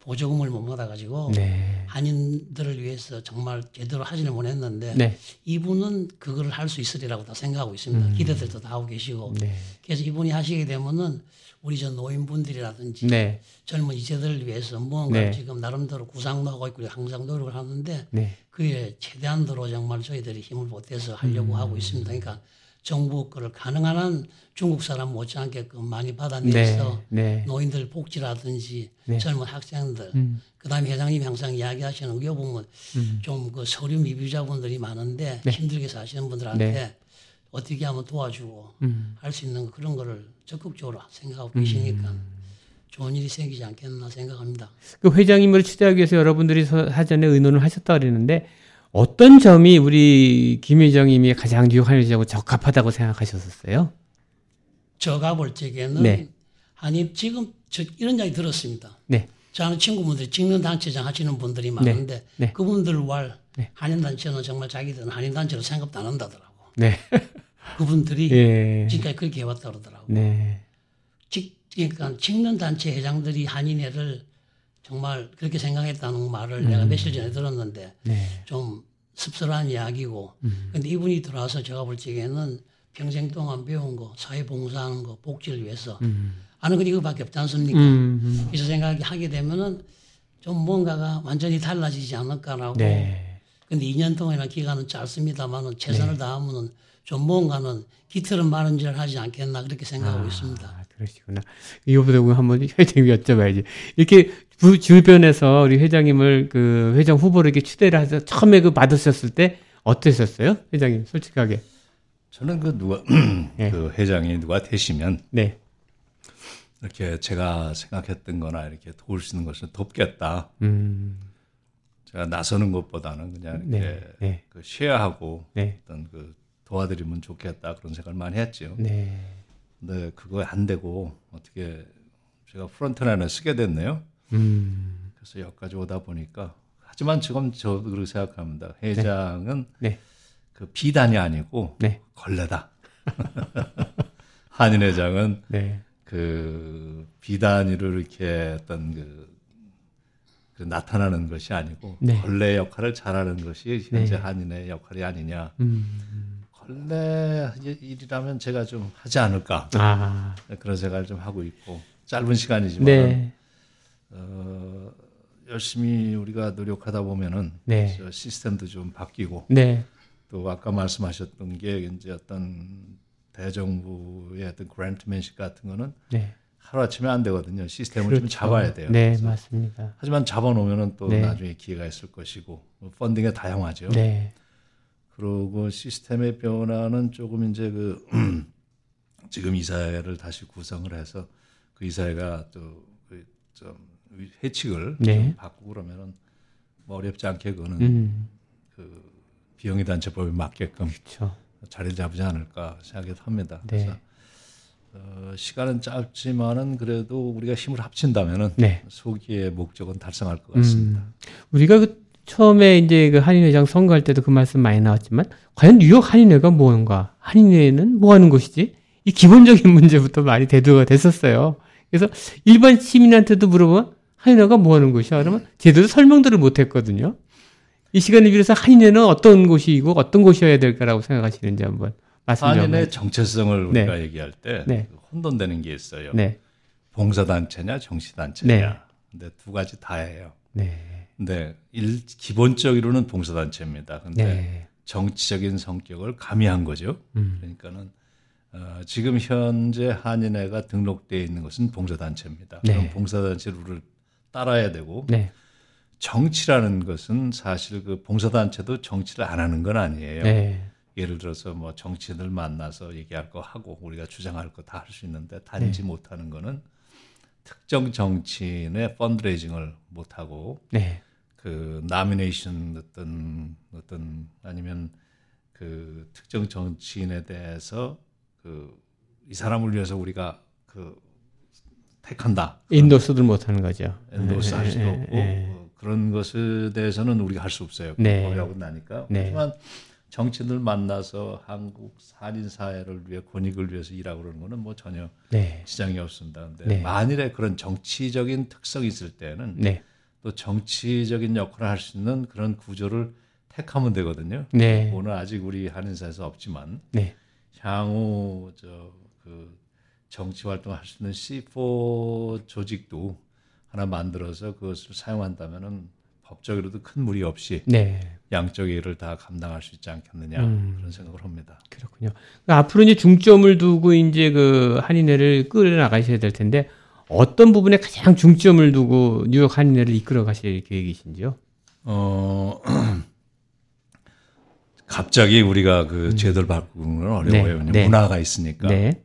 보조금을 못 받아가지고 네. 한인들을 위해서 정말 제대로 하지는 못했는데 네. 이분은 그거를 할 수 있으리라고 다 생각하고 있습니다. 기대들도 다 하고 계시고 네. 그래서 이분이 하시게 되면은 우리 저 노인분들이라든지 네. 젊은 이세들을 위해서 무언가 네. 를 지금 나름대로 구상도 하고 있고 항상 노력을 하는데 네. 그에 최대한도로 정말 저희들이 힘을 보태서 하려고 하고 있습니다. 그러니까 정부 거를 가능한 한 중국 사람 못지않게끔 많이 네. 받아내서 네. 노인들 복지라든지 네. 젊은 학생들 음. 그다음에 회장님이 항상 이야기하시는 의료 보면 음. 좀그 서류 미비자분들이 많은데 네. 힘들게 사시는 분들한테 네. 어떻게 하면 도와주고 음. 할수 있는 그런 거를 적극적으로 생각하고 계시니까 좋은 일이 생기지 않겠나 생각합니다. 그 회장님을 추대하기 위해서 여러분들이 서- 사전에 의논을 하셨다 그랬는데 어떤 점이 우리 김 회장님이 가장 뉴욕 한일시하고 적합하다고 생각하셨었어요? 제가 볼 적에는 네. 아니 지금 저 이런 이야기 들었습니다. 네. 저 아는 친구분들이 직능 단체장 하시는 분들이 많은데 네. 그분들 왈 네. 한인 단체는 정말 자기들은 한인 단체로 생각도 안 한다더라고. 네. [laughs] 그분들이 예. 지금까지 그렇게 해왔다 그러더라고. 네. 직, 그러니까 직능 단체 회장들이 한인회를 정말 그렇게 생각했다는 말을 내가 며칠 전에 들었는데 네. 좀 씁쓸한 이야기고. 음. 근데 이분이 들어와서 제가 볼 적에는 평생 동안 배운 거, 사회 봉사하는 거, 복지를 위해서 하는 건 이거밖에 없지 않습니까? 음, 음. 그래서 생각하게 되면은 좀 뭔가가 완전히 달라지지 않을까라고. 네. 근데 2년 동안이나 기간은 짧습니다만은 최선을 다하면은 좀 뭔가는 깃털은 마른 질 하지 않겠나 그렇게 생각하고 있습니다. 아, 그러시구나. 이거보다 한번 [laughs] 회장님 여쭤봐야지. 이렇게 부- 주변에서 우리 회장님을 그 회장 후보로 이렇게 추대를 해서 처음에 그 받으셨을 때 어떠셨어요? 회장님, 솔직하게. 저는 그 누가 [clears throat] 예. 그 회장이 누가 되시면 네. 이렇게 제가 생각했던 거나 이렇게 도울 수 있는 것을 돕겠다. 음, 제가 나서는 것보다는 그냥 이렇게 네. 네. 그 쉐어하고 네. 어떤 그 도와드리면 좋겠다 그런 생각을 많이 했죠. 네. 근데 그거 안 되고 어떻게 제가 프론트라인을 쓰게 됐네요. 음, 그래서 여기까지 오다 보니까 하지만 지금 저도 그렇게 생각합니다. 회장은 네. 그 비단이 아니고 네. 걸레다. [laughs] 한인 회장은 네. 그 비단위로 이렇게 어떤 그, 그 나타나는 것이 아니고 네. 걸레 역할을 잘하는 것이 현재 네. 한인의 역할이 아니냐. 음, 걸레 일이라면 제가 좀 하지 않을까 아, 그런 생각을 좀 하고 있고 짧은 시간이지만 네. 어, 열심히 우리가 노력하다 보면은 네. 저 시스템도 좀 바뀌고 네. 또 아까 말씀하셨던 게 이제 어떤 대정부의 어떤 그랜트맨십 같은 거는 네. 하루 아침에 안 되거든요. 시스템을 좀 잡아야 돼요. 네, 맞습니다. 하지만 잡아놓으면은 또 네. 나중에 기회가 있을 것이고 뭐 펀딩에 다양하죠. 네. 그리고 시스템의 변화는 조금 이제 그 [clears throat] 지금 이사회를 다시 구성을 해서 그 이사회가 또좀 회칙을 네. 좀 바꾸고 그러면은 뭐 어렵지 않게 그거는 음, 그 비영리 단체법에 맞게끔 그렇죠. 자리를 잡지 않을까 생각이 합니다. 네. 그래서 어, 시간은 짧지만은 그래도 우리가 힘을 합친다면은 네. 소기의 목적은 달성할 것 같습니다. 음, 우리가 그 처음에 이제 그 한인회장 선거할 때도 그 말씀 많이 나왔지만 과연 뉴욕 한인회가 뭔가 한인회는 뭐 하는 곳이지? 이 기본적인 [laughs] 문제부터 많이 대두가 됐었어요. 그래서 일반 시민한테도 물어보면 한인회가 뭐 하는 곳이야? 그러면 제대로 설명들을 못 했거든요. 이 시간을 빌어서 한인회는 어떤 곳이고 어떤 곳이어야 될까라고 생각하시는지 한번 말씀 좀 한인의 해주세요. 정체성을 네. 우리가 얘기할 때 네. 혼돈되는 게 있어요. 네. 봉사단체냐 정치단체냐. 네. 근데 두 가지 다예요. 네. 근데 일, 기본적으로는 봉사단체입니다. 근데 네. 정치적인 성격을 가미한 거죠. 음. 그러니까는 어, 지금 현재 한인회가 등록되어 있는 것은 봉사단체입니다. 네. 그럼 봉사단체 룰을 따라야 되고 네. 정치라는 것은 사실 그 봉사단체도 정치를 안 하는 건 아니에요. 네. 예를 들어서 뭐 정치인을 만나서 얘기할 거 하고 우리가 주장할 거 다 할 수 있는데 단지 못하는 거는 특정 정치인의 펀드레이징을 못하고 네. 그 나미네이션 어떤 어떤 아니면 그 특정 정치인에 대해서 그 이 사람을 위해서 우리가 그 택한다. 인도스들 못하는 거죠. 엔도스 할 수도 네, 없고 네. 어, 그런 것에 대해서는 우리가 할 수 없어요. 네. 법이라고 나니까. 네. 하지만 정치인들 만나서 한국 한인 사회를 위해 권익을 위해서 일하고 그러는 거는 뭐 전혀 네. 지장이 없습니다. 근데 네. 만일에 그런 정치적인 특성이 있을 때는 네. 또 정치적인 역할을 할 수 있는 그런 구조를 택하면 되거든요. 네. 오늘 아직 우리 한인사에서 없지만 네. 향후 저그 정치 활동할 수 있는 C4 조직도 하나 만들어서 그것을 사용한다면은 법적으로도 큰 무리 없이 네. 양쪽의 일을 다 감당할 수 있지 않겠느냐 음. 그런 생각을 합니다. 그렇군요. 그러니까 앞으로 이제 중점을 두고 이제 그 한인회를 끌어 나가셔야 될 텐데 어떤 부분에 가장 중점을 두고 뉴욕 한인회를 이끌어 가실 계획이신지요? 어 [clears throat] 갑자기 우리가 그 제도를 바꾸는 건 어려워요. 네, 네. 문화가 있으니까. 네.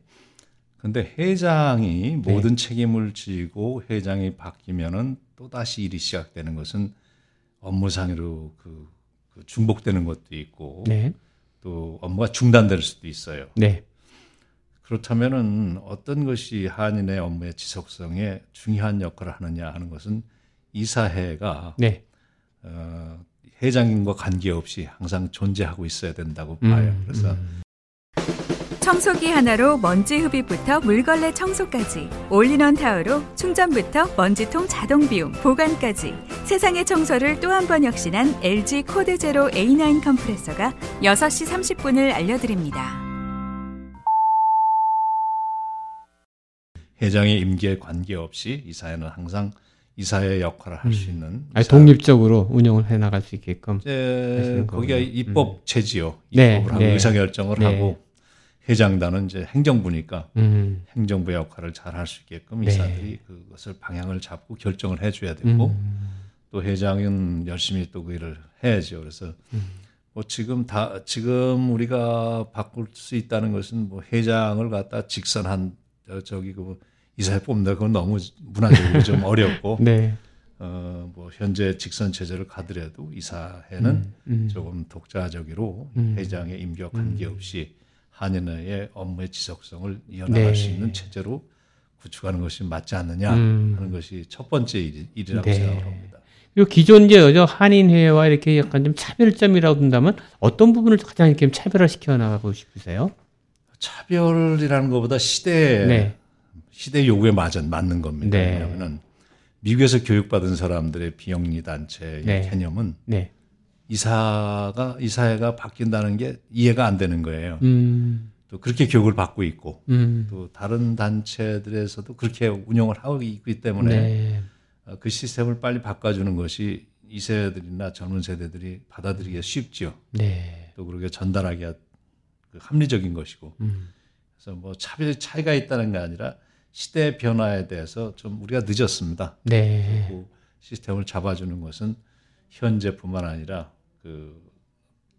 근데 회장이 모든 책임을 지고 회장이 바뀌면은 또 다시 일이 시작되는 것은 업무상으로 그, 그 중복되는 것도 있고 네. 또 업무가 중단될 수도 있어요. 네. 그렇다면은 어떤 것이 한인의 업무의 지속성에 중요한 역할을 하느냐 하는 것은 이사회가 네. 어, 회장님과 관계없이 항상 존재하고 있어야 된다고 봐요. 음, 그래서 청소기 하나로 먼지 흡입부터 물걸레 청소까지 올인원 타워로 충전부터 먼지통 자동 비움 보관까지 세상의 청소를 또 한 번 혁신한 LG 코드 제로 A9 컴프레서가 6시 30분을 알려드립니다. 회장의 임기에 관계없이 이사회는 항상 이사의 역할을 할 수 있는 아니, 독립적으로 운영을 해 나갈 수 있게끔. 하시는 거기가 거군요. 입법 체지요. 네, 입법을 하고 네. 의사결정을 네. 하고 회장단은 이제 행정부니까 음. 행정부 역할을 잘 할 수 있게끔 네. 이사들이 그것을 방향을 잡고 결정을 해줘야 되고 음. 또 회장은 열심히 또 그 일을 해야죠. 그래서 음. 뭐 지금 다 지금 우리가 바꿀 수 있다는 것은 뭐 회장을 갖다 직선한 저- 저기 그 이사회 뽑는다 그건 너무 문화적으로 좀 [laughs] 어렵고 네. 어뭐 현재 직선 체제를 가더라도 이사회는 음. 조금 독자적으로 음. 회장의 임기와 관계없이 한인회의 업무의 지속성을 이어나갈 네. 수 있는 체제로 구축하는 것이 맞지 않느냐 음. 하는 것이 첫 번째 일, 일이라고 네. 생각을 합니다. 그리고 기존 이제 여자 한인회와 이렇게 약간 좀 차별점이라고 든다면 어떤 부분을 가장 이렇게 차별화 시켜 나가고 싶으세요? 차별이라는 것보다 시대 네. 시대 요구에 맞아 맞는 겁니다. 네. 왜냐하면 미국에서 교육받은 사람들의 비영리 단체의 네. 개념은 네. 이사가 이사회가 바뀐다는 게 이해가 안 되는 거예요. 음. 또 그렇게 교육을 받고 있고 음. 또 다른 단체들에서도 그렇게 운영을 하고 있기 때문에 네. 어, 그 시스템을 빨리 바꿔주는 것이 이 세대들이나 젊은 세대들이 받아들이기 쉽죠. 네. 또 그렇게 전달하기가 그 합리적인 것이고 음. 그래서 뭐 차별 차이가 있다는 게 아니라 시대 변화에 대해서 좀 우리가 늦었습니다. 네. 그 시스템을 잡아주는 것은 현재뿐만 아니라 그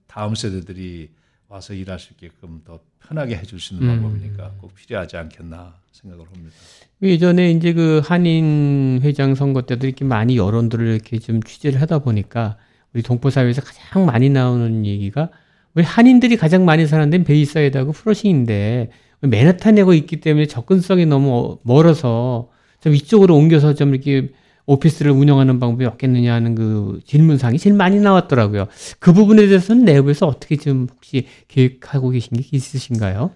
다음 세대들이 와서 일할 수 있게끔 더 편하게 해줄 수 있는 음. 방법이니까 꼭 필요하지 않겠나 생각을 합니다. 예전에 이제 그 한인 회장 선거 때도 이렇게 많이 여론들을 이렇게 좀 취재를 하다 보니까 우리 동포 사회에서 가장 많이 나오는 얘기가 우리 한인들이 가장 많이 사는 데는 베이사이드하고 플러싱인데 맨하탄에 있기 때문에 접근성이 너무 어- 멀어서 좀 이쪽으로 옮겨서 좀 이렇게 오피스를 운영하는 방법이 없겠느냐 하는 그 질문 사항이 제일 많이 나왔더라고요. 그 부분에 대해서는 내부에서 어떻게 좀 혹시 계획하고 계신 게 있으신가요?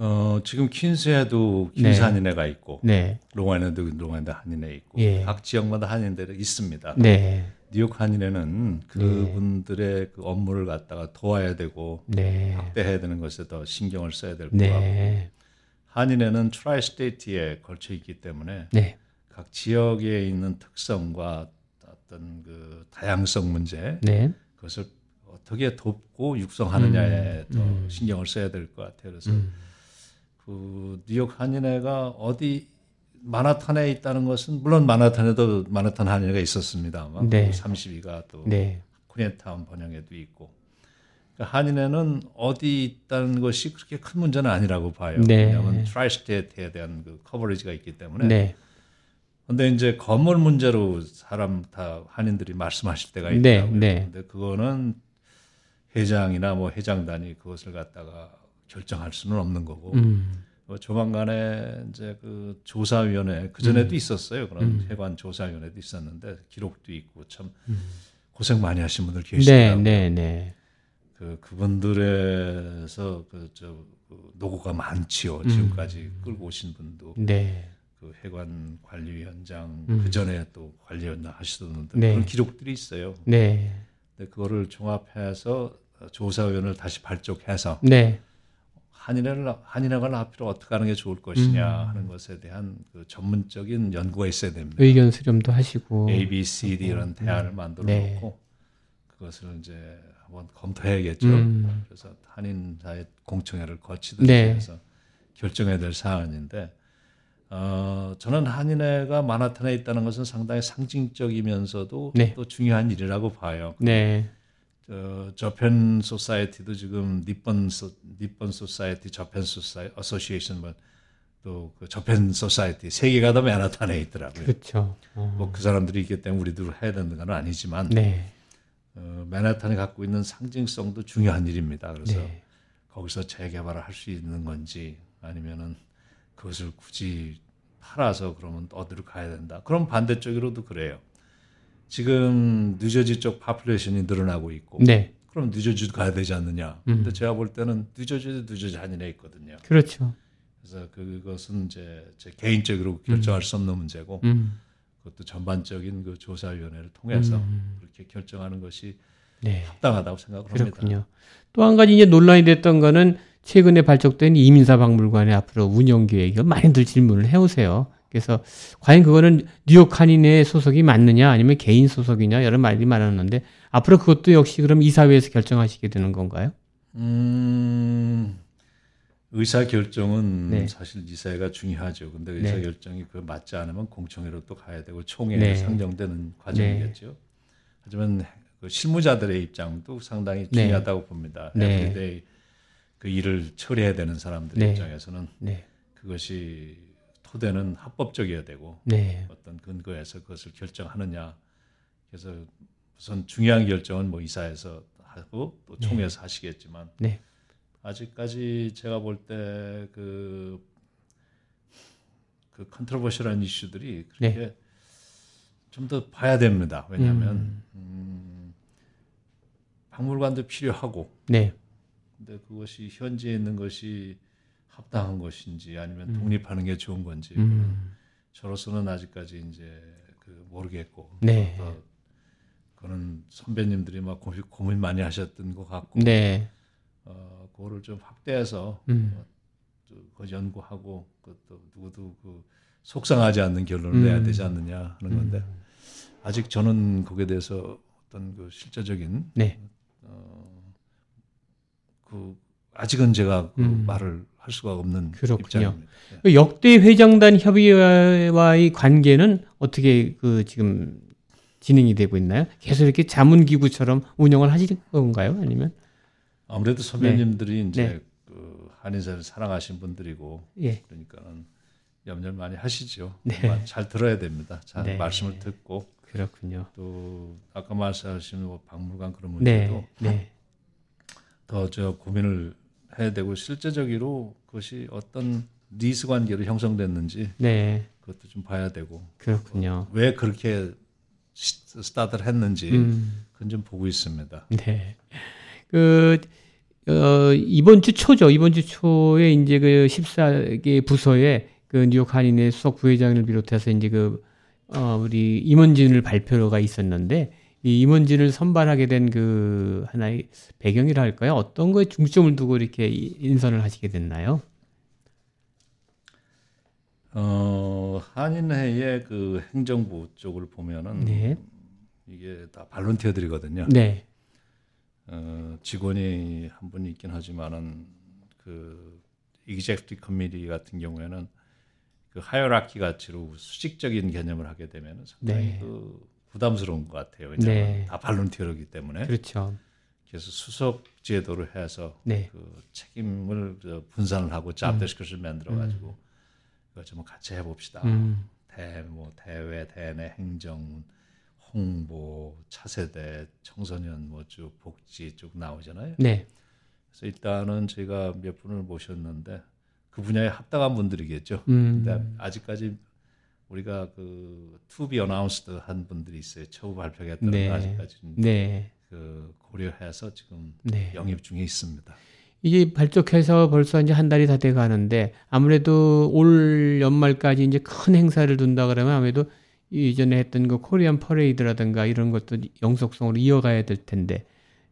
어, 지금 퀸스에도 네. 퀸스 한인회가 있고 네. 롱아일랜드 롱아일랜드 한인회 있고 예. 각 지역마다 한인회가 있습니다. 네. 뉴욕 한인회는 그분들의 그 업무를 갖다가 도와야 되고 네. 확대해야 되는 것에 더 신경을 써야 될 것 같고 네. 한인회는 tri-state에 걸쳐 있기 때문에 네. 각 지역에 있는 특성과 어떤 그 다양성 문제 네. 그것을 어떻게 돕고 육성하느냐에 음, 더 음. 신경을 써야 될 것 같아요. 그래서 음. 그 뉴욕 한인회가 어디 맨하탄에 있다는 것은 물론 맨하탄에도 맨하탄 한인회가 있었습니다만 네. 32가 또 네. 코리아타운 번영에도 있고 그러니까 한인회는 어디 있다는 것이 그렇게 큰 문제는 아니라고 봐요. 네. 왜냐하면 tri-state에 대한 그 coverage가 있기 때문에. 네. 근데 이제 건물 문제로 사람 다 한인들이 말씀하실 때가 네, 있더라고요. 네. 근데 그거는 회장이나 뭐 회장단이 그것을 갖다가 결정할 수는 없는 거고 음. 뭐 조만간에 이제 그 조사위원회 그 전에도 음. 있었어요. 그런 음. 해관 조사위원회도 있었는데 기록도 있고 참 음. 고생 많이 하신 분들 네, 계시더라고요. 네, 네. 그 그분들에서 그저 그 노고가 많지요. 지금까지 끌고 오신 분도 네. 그 해관 관리위원장 음. 그 전에 또 관리위원장 하시던 분들 네. 그런 기록들이 있어요. 네. 근데 그거를 종합해서 조사위원을 다시 발족해서 네. 한인회를 한인회관 앞으로 어떻게 하는 게 좋을 것이냐 음. 하는 것에 대한 그 전문적인 연구가 있어야 됩니다. 의견 수렴도 하시고. A, B, C, D 이런 대안을 만들어 네. 놓고 그것을 이제 한번 검토해야겠죠. 음. 그래서 한인사회 공청회를 거치듯이 네. 해서 결정해야 될 사안인데 어, 저는 한인회가 마나탄에 있다는 것은 상당히 상징적이면서도 네. 또 중요한 일이라고 봐요. 네. 어, Japan Society도 지금 Nippon So, Nippon Society, Japan Socie- Association 뭐또그 Japan Society 세 개가 다 맨하탄에 있더라고요. 그렇죠. 어. 뭐그 사람들이 있기 때문에 우리도 해야 되는 건 아니지만 네. 어, 맨하탄이 갖고 있는 상징성도 중요한 일입니다. 그래서 네. 거기서 재개발을 할 수 있는 건지 아니면은 그것을 굳이 팔아서 그러면 어디로 가야 된다. 그럼 반대쪽으로도 그래요. 지금 뉴저지 쪽 population이 늘어나고 있고 네. 그럼 뉴저지도 가야 되지 않느냐. 음. 근데 제가 볼 때는 뉴저지도 뉴저지 한인회 있거든요. 그렇죠. 그래서 그것은 이제 제 개인적으로 결정할 수 없는 문제고 음. 그것도 전반적인 그 조사위원회를 통해서 음. 그렇게 결정하는 것이 네. 합당하다고 생각을 합니다. 그렇군요. 또 한 가지 이제 논란이 됐던 거는 최근에 발족된 이민사 박물관의 앞으로 운영 계획을 많이들 질문을 해오세요. 그래서 과연 그거는 뉴욕 한인회 소속이 맞느냐 아니면 개인 소속이냐 여러 말이 많았는데 앞으로 그것도 역시 그럼 이사회에서 결정하시게 되는 건가요? 음, 의사 결정은 네. 사실 이사회가 중요하죠. 근데 의사 네. 결정이 그 맞지 않으면 공청회로 또 가야 되고 총회에 네. 상정되는 과정이겠죠. 하지만 그 실무자들의 입장도 상당히 네. 중요하다고 봅니다. 네. 그 일을 처리해야 되는 사람들 네. 입장에서는 네, 그것이 토대는 합법적이어야 되고 네, 어떤 근거에서 그것을 결정하느냐. 그래서 우선 중요한 결정은 뭐 이사에서 하고 또 총회에서 하시겠지만 네. 아직까지 제가 볼 때그 그 컨트로버셜한 이슈들이 그렇게 좀 더 봐야 됩니다. 왜냐하면 음, 박물관도 필요하고 네, 근데 그것이 현지에 있는 것이 합당한 것인지 아니면 음. 독립하는 게 좋은 건지 음, 저로서는 아직까지 이제 그 모르겠고 네. 더 그거는 선배님들이 막 고민, 고민 많이 하셨던 것 같고 네, 어 그거를 좀 확대해서 음. 또 그거 연구하고 그것도 누구도 그 속상하지 않는 결론을 내야 음. 되지 않느냐 하는 건데 아직 저는 거기에 대해서 어떤 그 실제적인 네, 그 아직은 제가 그 음. 말을 할 수가 없는 그렇군요. 입장입니다. 예. 그 역대 회장단 협의회와의 관계는 어떻게 그 지금 진행이 되고 있나요? 계속 이렇게 자문기구처럼 운영을 하실 건가요? 아니면 아무래도 선배님들이 이제 네. 그 한인사를 사랑하신 분들이고 예, 그러니까는 염려를 많이 하시죠. 네. 말- 잘 들어야 됩니다. 잘 네. 말씀을 듣고 그렇군요. 또 아까 말씀하신 뭐 박물관 그런 네, 문제도 네, 더저 고민을 해야 되고 실제적으로 그것이 어떤 니스 관계로 형성됐는지 네, 그것도 좀 봐야 되고 그렇군요. 왜 그렇게 시- 스타트를 했는지 음. 그건 좀 보고 있습니다. 네. 그, 어, 이번 주 초죠. 이번 주 초에 이제 그 14개 부서에 그 뉴욕 한인회 수석 부회장을 비롯해서 이제 그, 어, 우리 임원진을 발표가 있었는데 이 임원진을 선발하게 된 그 하나의 배경이라 할까요? 어떤 거에 중점을 두고 이렇게 이- 인선을 하시게 됐나요? 어, 한인회의 그 행정부 쪽을 보면은 네. 이게 다 volunteer들이거든요. 네. 어, 직원이 한분 있긴 하지만은 그 executive committee 같은 경우에는 그 hierarchy 가치로 수직적인 개념을 하게 되면 상당히 네. 그 부담스러운 것 같아요. 왜냐하면 네. 다 volunteer이기 때문에 그렇죠. 그래서 수석 제도를 해서 네. 그 책임을 저 분산을 하고 잡 데스크를 만들어 가지고 그거 좀 같이 해봅시다. 음. 대, 뭐 대외, 대내 행정, 홍보, 차세대, 청소년 뭐 쭉 복지 쭉 나오잖아요. 네. 그래서 일단은 제가 몇 분을 모셨는데 그 분야에 합당한 분들이겠죠. 음. 근데 아직까지 우리가 그 be announced 한 분들이 있어요. 처우 발표했던 네. 아직까지 네. 그 고려해서 지금 네. 영입 중에 있습니다. 이게 발족해서 벌써 이제 한 달이 다 돼 가는데 아무래도 올 연말까지 이제 큰 행사를 둔다 그러면 아무래도 이전에 했던 그 코리안 퍼레이드라든가 이런 것도 영속성으로 이어가야 될 텐데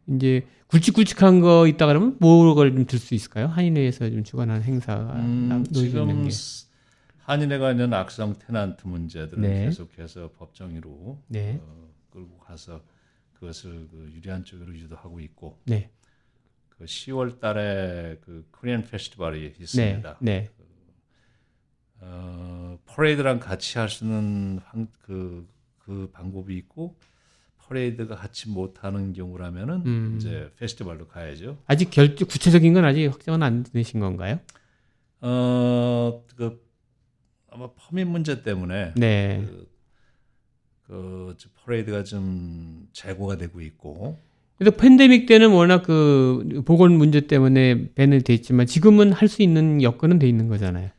이제 굵직굵직한 거 있다 그러면 뭐를 좀들 수 있을까요? 한인회에서 좀 주관하는 행사가 음, 지금 게. 한인회가 있는 악성 테난트 문제들을 네. 계속해서 법정으로 네. 어, 끌고 가서 그것을 그 유리한 쪽으로 유도하고 있고 네. 그 10월 달에 그 Korean festival이 네. 있습니다. 네. 어, 퍼레이드랑 같이 할수 있는 한- 그, 그 방법이 있고 퍼레이드가 같이 못하는 경우라면은 음. 이제 페스티벌로 가야죠. 아직 결 구체적인 건 아직 확정은 안 되신 건가요? 어, 그 아마 permit 문제 때문에 네. 그, 그저 퍼레이드가 좀 재고가 되고 있고 그래서 팬데믹 때는 워낙 그 보건 문제 때문에 ban을 돼 있지만 지금은 할 수 있는 여건은 돼 있는 거잖아요.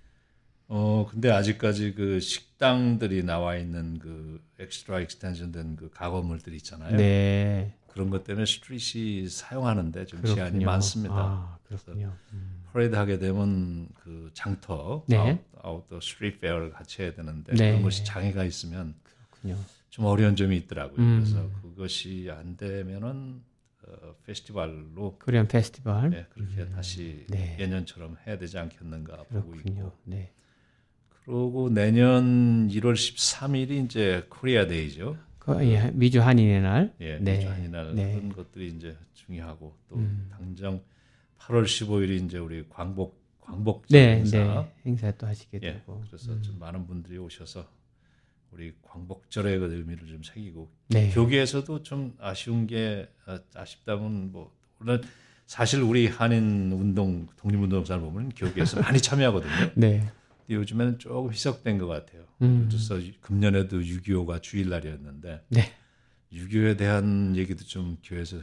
어 근데 아직까지 그 식당들이 나와 있는 그 extra extension 된 그 가건물들 있잖아요. 네. 그런 것 때문에 street이 사용하는데 좀 그렇군요. 제한이 많습니다. 아, 그렇군요. 퍼레이드 하게 되면 그 장터, 네. out, outdoor street fair를 같이 해야 되는데 네. 그런 것이 장애가 있으면 그렇군요. 좀 어려운 점이 있더라고요. 음. 그래서 그것이 안 되면은 어, 페스티벌로 Korean festival. 네, 그렇게 다시 네. 예년처럼 해야 되지 않겠는가 보고 그렇군요. 있고. 네. 그러고 내년 1월 13일이 이제 Korea Day죠. 그, 예, 미주 한인의 날. 예, 네. 미주 한인의 날 네. 그런 것들이 이제 중요하고 또 음. 당장 8월 15일이 이제 우리 광복 광복 네, 행사. 네. 행사 또 하시게 예, 되고. 그래서 음. 좀 많은 분들이 오셔서 우리 광복절의 그 의미를 좀 새기고 네. 교계에서도 좀 아쉬운 게 아, 아쉽다면 뭐 물론 사실 우리 한인 운동 독립운동사를 보면 교계에서 많이 참여하거든요. 네. 요즘에는 조금 희석된 것 같아요. 음. 그래서 금년에도 6.25가 주일날이었는데 네. 6.25에 대한 얘기도 좀 교회에서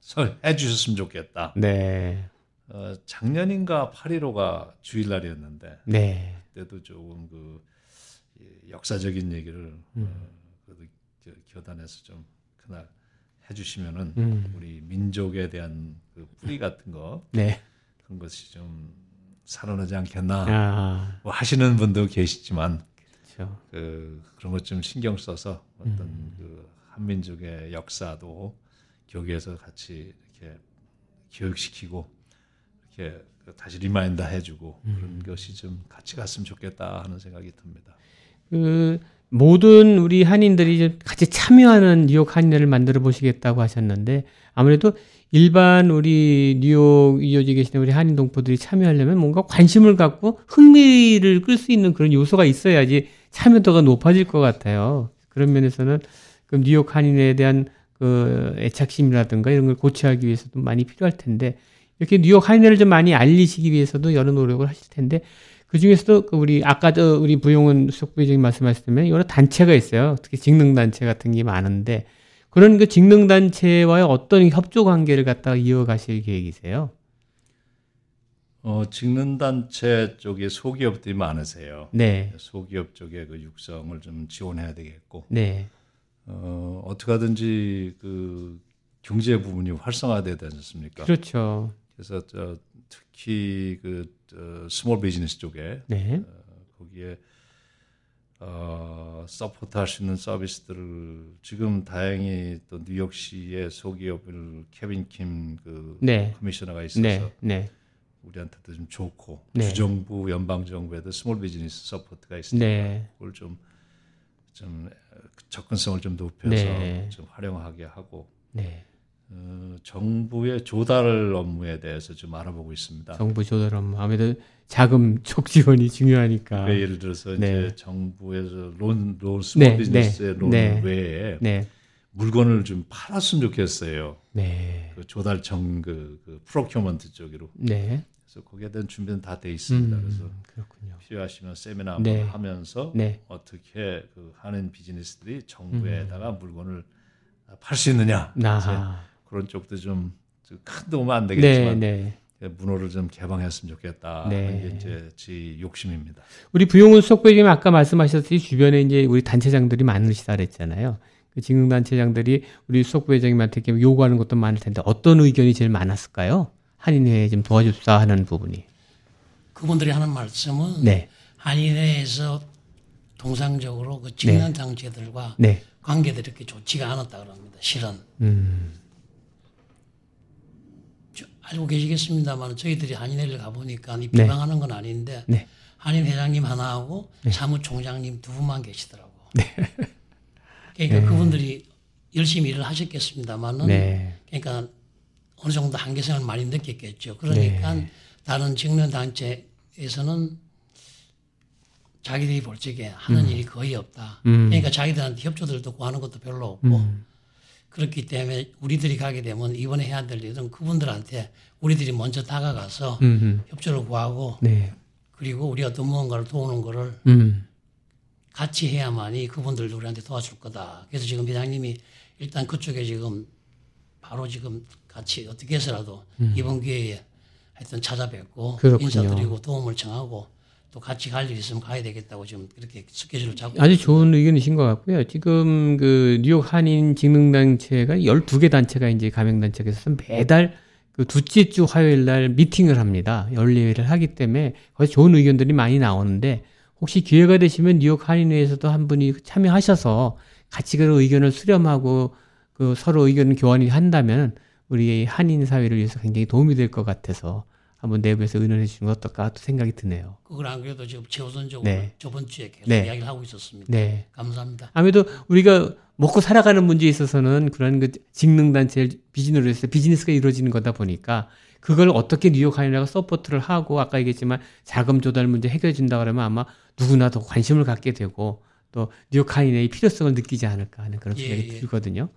설- 해 주셨으면 좋겠다. 네. 어, 작년인가 8.15가 주일날이었는데 네. 그때도 조금 그 예, 역사적인 얘기를 음. 어, 그래도 겨- 교단에서 좀 그날 해주시면은 음. 우리 민족에 대한 그 뿌리 같은 거 네. 그런 것이 좀 살아나지 않겠나 아, 뭐 하시는 분도 계시지만 그렇죠. 그 그런 것 좀 신경 써서 어떤 음. 그 한민족의 역사도 교계에서 같이 이렇게 교육시키고 이렇게 그 다시 remind 해주고 음. 그런 것이 좀 같이 갔으면 좋겠다 하는 생각이 듭니다. 그 모든 우리 한인들이 좀 같이 참여하는 뉴욕 한인회를 만들어 보시겠다고 하셨는데 아무래도 일반 우리 뉴욕 이어지 계시는 우리 한인 동포들이 참여하려면 뭔가 관심을 갖고 흥미를 끌 수 있는 그런 요소가 있어야지 참여도가 높아질 것 같아요. 그런 면에서는 그 뉴욕 한인회에 대한 그 애착심이라든가 이런 걸 고취하기 위해서도 많이 필요할 텐데 이렇게 뉴욕 한인회를 좀 많이 알리시기 위해서도 여러 노력을 하실 텐데 그 중에서도 그 우리 아까 저 우리 부용은 수석부회장님 말씀하셨다면 여러 단체가 있어요. 특히 직능 단체 같은 게 많은데 그런 그 직능 단체와의 어떤 협조 관계를 갖다가 이어가실 계획이세요? 어, 직능단체 쪽에 소기업들이 많으세요. 네, 소기업 쪽에 그 육성을 좀 지원해야 되겠고, 네, 어, 어떻게 하든지 그 경제 부분이 활성화돼야 되지 않습니까? 그렇죠. 그래서 저 특히 그 저, small business 쪽에 네, 거기에 어, support 할 수 있는 서비스들을 지금 다행히 또 뉴욕시의 소기업을 케빈 킴 그 네, commissioner가 있어서 네, 네, 우리한테도 좀 좋고 네. 주정부 연방 정부에도 small business support가 있으니까 네, 그걸 좀, 좀 접근성을 좀 높여서 네. 좀 활용하게 하고 네. 어, 정부의 조달 업무에 대해서 좀 알아보고 있습니다. 정부 조달 업무 아무래도 자금 [laughs] 쪽 지원이 중요하니까. 왜 예를 들어서 네. 이제 정부에서 loan, loan small 네, business의 네, loan 네. 외에 네, 물건을 좀 팔았으면 좋겠어요. 네, 그 조달청 그, 그 procurement 쪽으로. 네. 그래서 거기에 대한 준비는 다 돼 있습니다. 음, 그래서 그렇군요. 필요하시면 세미나 네. 한번 하면서 네, 어떻게 그 하는 비즈니스들이 정부에다가 물건을 팔 수 있느냐 음. 나. 그런 쪽도 좀 큰 도움은 안 네, 되겠지만 네. 문호를 좀 개방했으면 좋겠다 네. 하는 게 이제 제 욕심입니다. 우리 부용훈 수석부장님 아까 말씀하셨듯이 주변에 이제 우리 단체장들이 많으시다 그랬잖아요. 그 직능 단체장들이 우리 수석부회장님한테 요구하는 것도 많을 텐데 어떤 의견이 제일 많았을까요? 한인회에 좀 도와줍사 하는 부분이. 그분들이 하는 말씀은 네, 한인회에서 통상적으로 그 직능 단체들과 네, 관계들이 이렇게 좋지가 않았다 그럽니다. 실은 음, 저- 알고 계시겠습니다만 저희들이 한인회를 가보니까 이 네. 비방하는 건 아닌데 네. 한인 회장님 하나하고 사무총장님 두 분만 계시더라고. 네. 그러니까 그분들이 열심히 일을 하셨겠습니다만은 네, 그러니까 어느 정도 한계성을 많이 느꼈겠죠. 그러니까 네. 다른 직능 단체에서는 자기들이 볼 적에 하는 일이 거의 없다. 음. 그러니까 자기들한테 협조들도 구하는 것도 별로 없고 음. 그렇기 때문에 우리들이 가게 되면 이번에 해야 될 일은 그분들한테 우리들이 먼저 다가가서 음, 음, 협조를 구하고 네, 그리고 우리가 어떤 무언가를 도우는 거를 음, 같이 해야만이 그분들도 우리한테 도와줄 거다. 그래서 지금 회장님이 일단 그쪽에 지금 바로 지금 같이 어떻게 해서라도 이번 기회에 하여튼 찾아뵙고 음. 그렇군요. 인사드리고 도움을 청하고 또 같이 갈일 있으면 가야 되겠다고 지금 그렇게 스케줄을 잡고 아주 있습니다. 좋은 의견이신 것 같고요. 지금 그 뉴욕 한인 직능단체가 12개 단체가 이제 가맹단체가 있어서 매달 그 둘째 주 화요일 날 미팅을 합니다. 연례회를 하기 때문에 거기서 좋은 의견들이 많이 나오는데 혹시 기회가 되시면 뉴욕 한인회에서도 한 분이 참여하셔서 같이 그 의견을 수렴하고 그 서로 의견 교환이 한다면 우리 한인 사회를 위해서 굉장히 도움이 될 것 같아서 한번 내부에서 의논해 주시면 어떨까 또 생각이 드네요. 그걸 안 그래도 지금 최우선적으로 네. 저번 주에 계속 네. 이야기를 하고 있었습니다. 네. 감사합니다. 아무래도 우리가 먹고 살아가는 문제에 있어서는 그런 그 직능단체 비즈니스로 해서 비즈니스가 이루어지는 거다 보니까 그걸 어떻게 뉴욕 한인회가 support를 하고 아까 얘기했지만 자금 조달 문제 해결해 준다 그러면 아마 누구나 더 관심을 갖게 되고 또 뉴욕 한인회의 필요성을 느끼지 않을까 하는 그런 예, 생각이 예. 들거든요.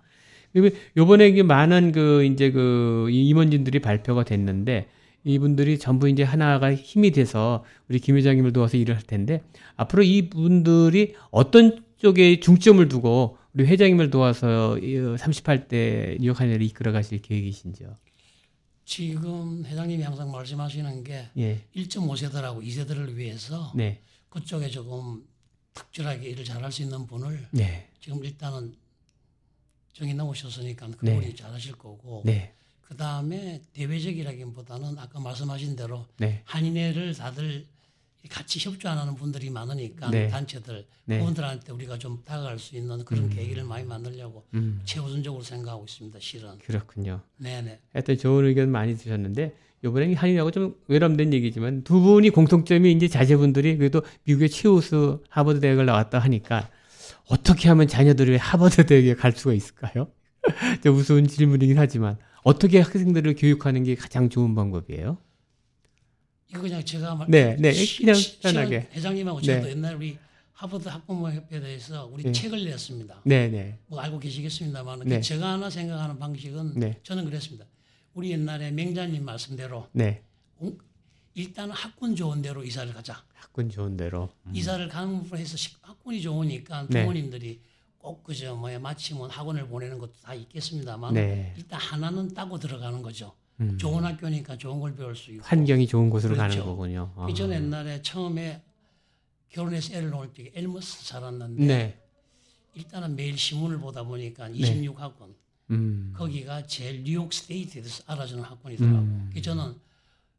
그리고 요번에 많은 그 이제 그 임원진들이 발표가 됐는데 이분들이 전부 이제 하나가 힘이 돼서 우리 김 회장님을 도와서 일을 할 텐데 앞으로 이분들이 어떤 쪽에 중점을 두고 우리 회장님을 도와서 38대 뉴욕 한인회를 이끌어 가실 계획이신지요? 지금 회장님이 항상 말씀하시는 게 예. 1.5세대라고 2세대를 위해서 네. 그쪽에 조금 특별하게 일을 잘할 수 있는 분을 네. 지금 일단은 정해 놓으셨으니까 네. 그분이 잘하실 거고 네. 그 다음에 대외적이라기보다는 아까 말씀하신 대로 네. 한인회를 다들 같이 협조 안 하는 분들이 많으니까 네. 단체들 네. 그분들한테 우리가 좀 다가갈 수 있는 그런 계기를 많이 만들려고 음. 최우선적으로 생각하고 있습니다. 실은. 그렇군요. 네네. 하여튼 좋은 의견 많이 주셨는데 이번에 한인하고 좀 외람된 얘기지만 두 분이 공통점이 이제 자제분들이 그래도 미국의 최우수 하버드 대학을 나왔다 하니까 어떻게 하면 자녀들이 하버드 대학에 갈 수가 있을까요? [laughs] 좀 우스운 질문이긴 하지만 어떻게 학생들을 교육하는 게 가장 좋은 방법이에요? 이거 그냥 제가 말 네, 네, 시- 그냥 시- 편하게. 회장님하고 저도 네. 옛날 우리 하버드 학부모 협회에 대해서 우리 네. 책을 냈습니다. 네, 네, 뭐 알고 계시겠습니다만 네. 제가 하나 생각하는 방식은 네. 저는 그랬습니다. 우리 옛날에 맹자님 말씀대로 네. 공- 일단 학군 좋은 데로 이사를 가자. 학군 좋은 대로. 이사를 가는 해서 식- 학군이 좋으니까 네. 부모님들이 꼭 그저 뭐야 마치면 학원을 보내는 것도 다 있겠습니다만 네. 일단 하나는 따고 들어가는 거죠. 음. 좋은 학교니까 좋은 걸 배울 수 있고. 환경이 좋은 곳으로 그렇죠. 가는 거군요. 아. 그 전에 옛날에 처음에 결혼해서 애를 낳을 때 엘머스 살았는데 네. 일단은 매일 신문을 보다 보니까 26학원 음. 거기가 제일 뉴욕 State에서 알아주는 학군이더라고. 음. 그래서 저는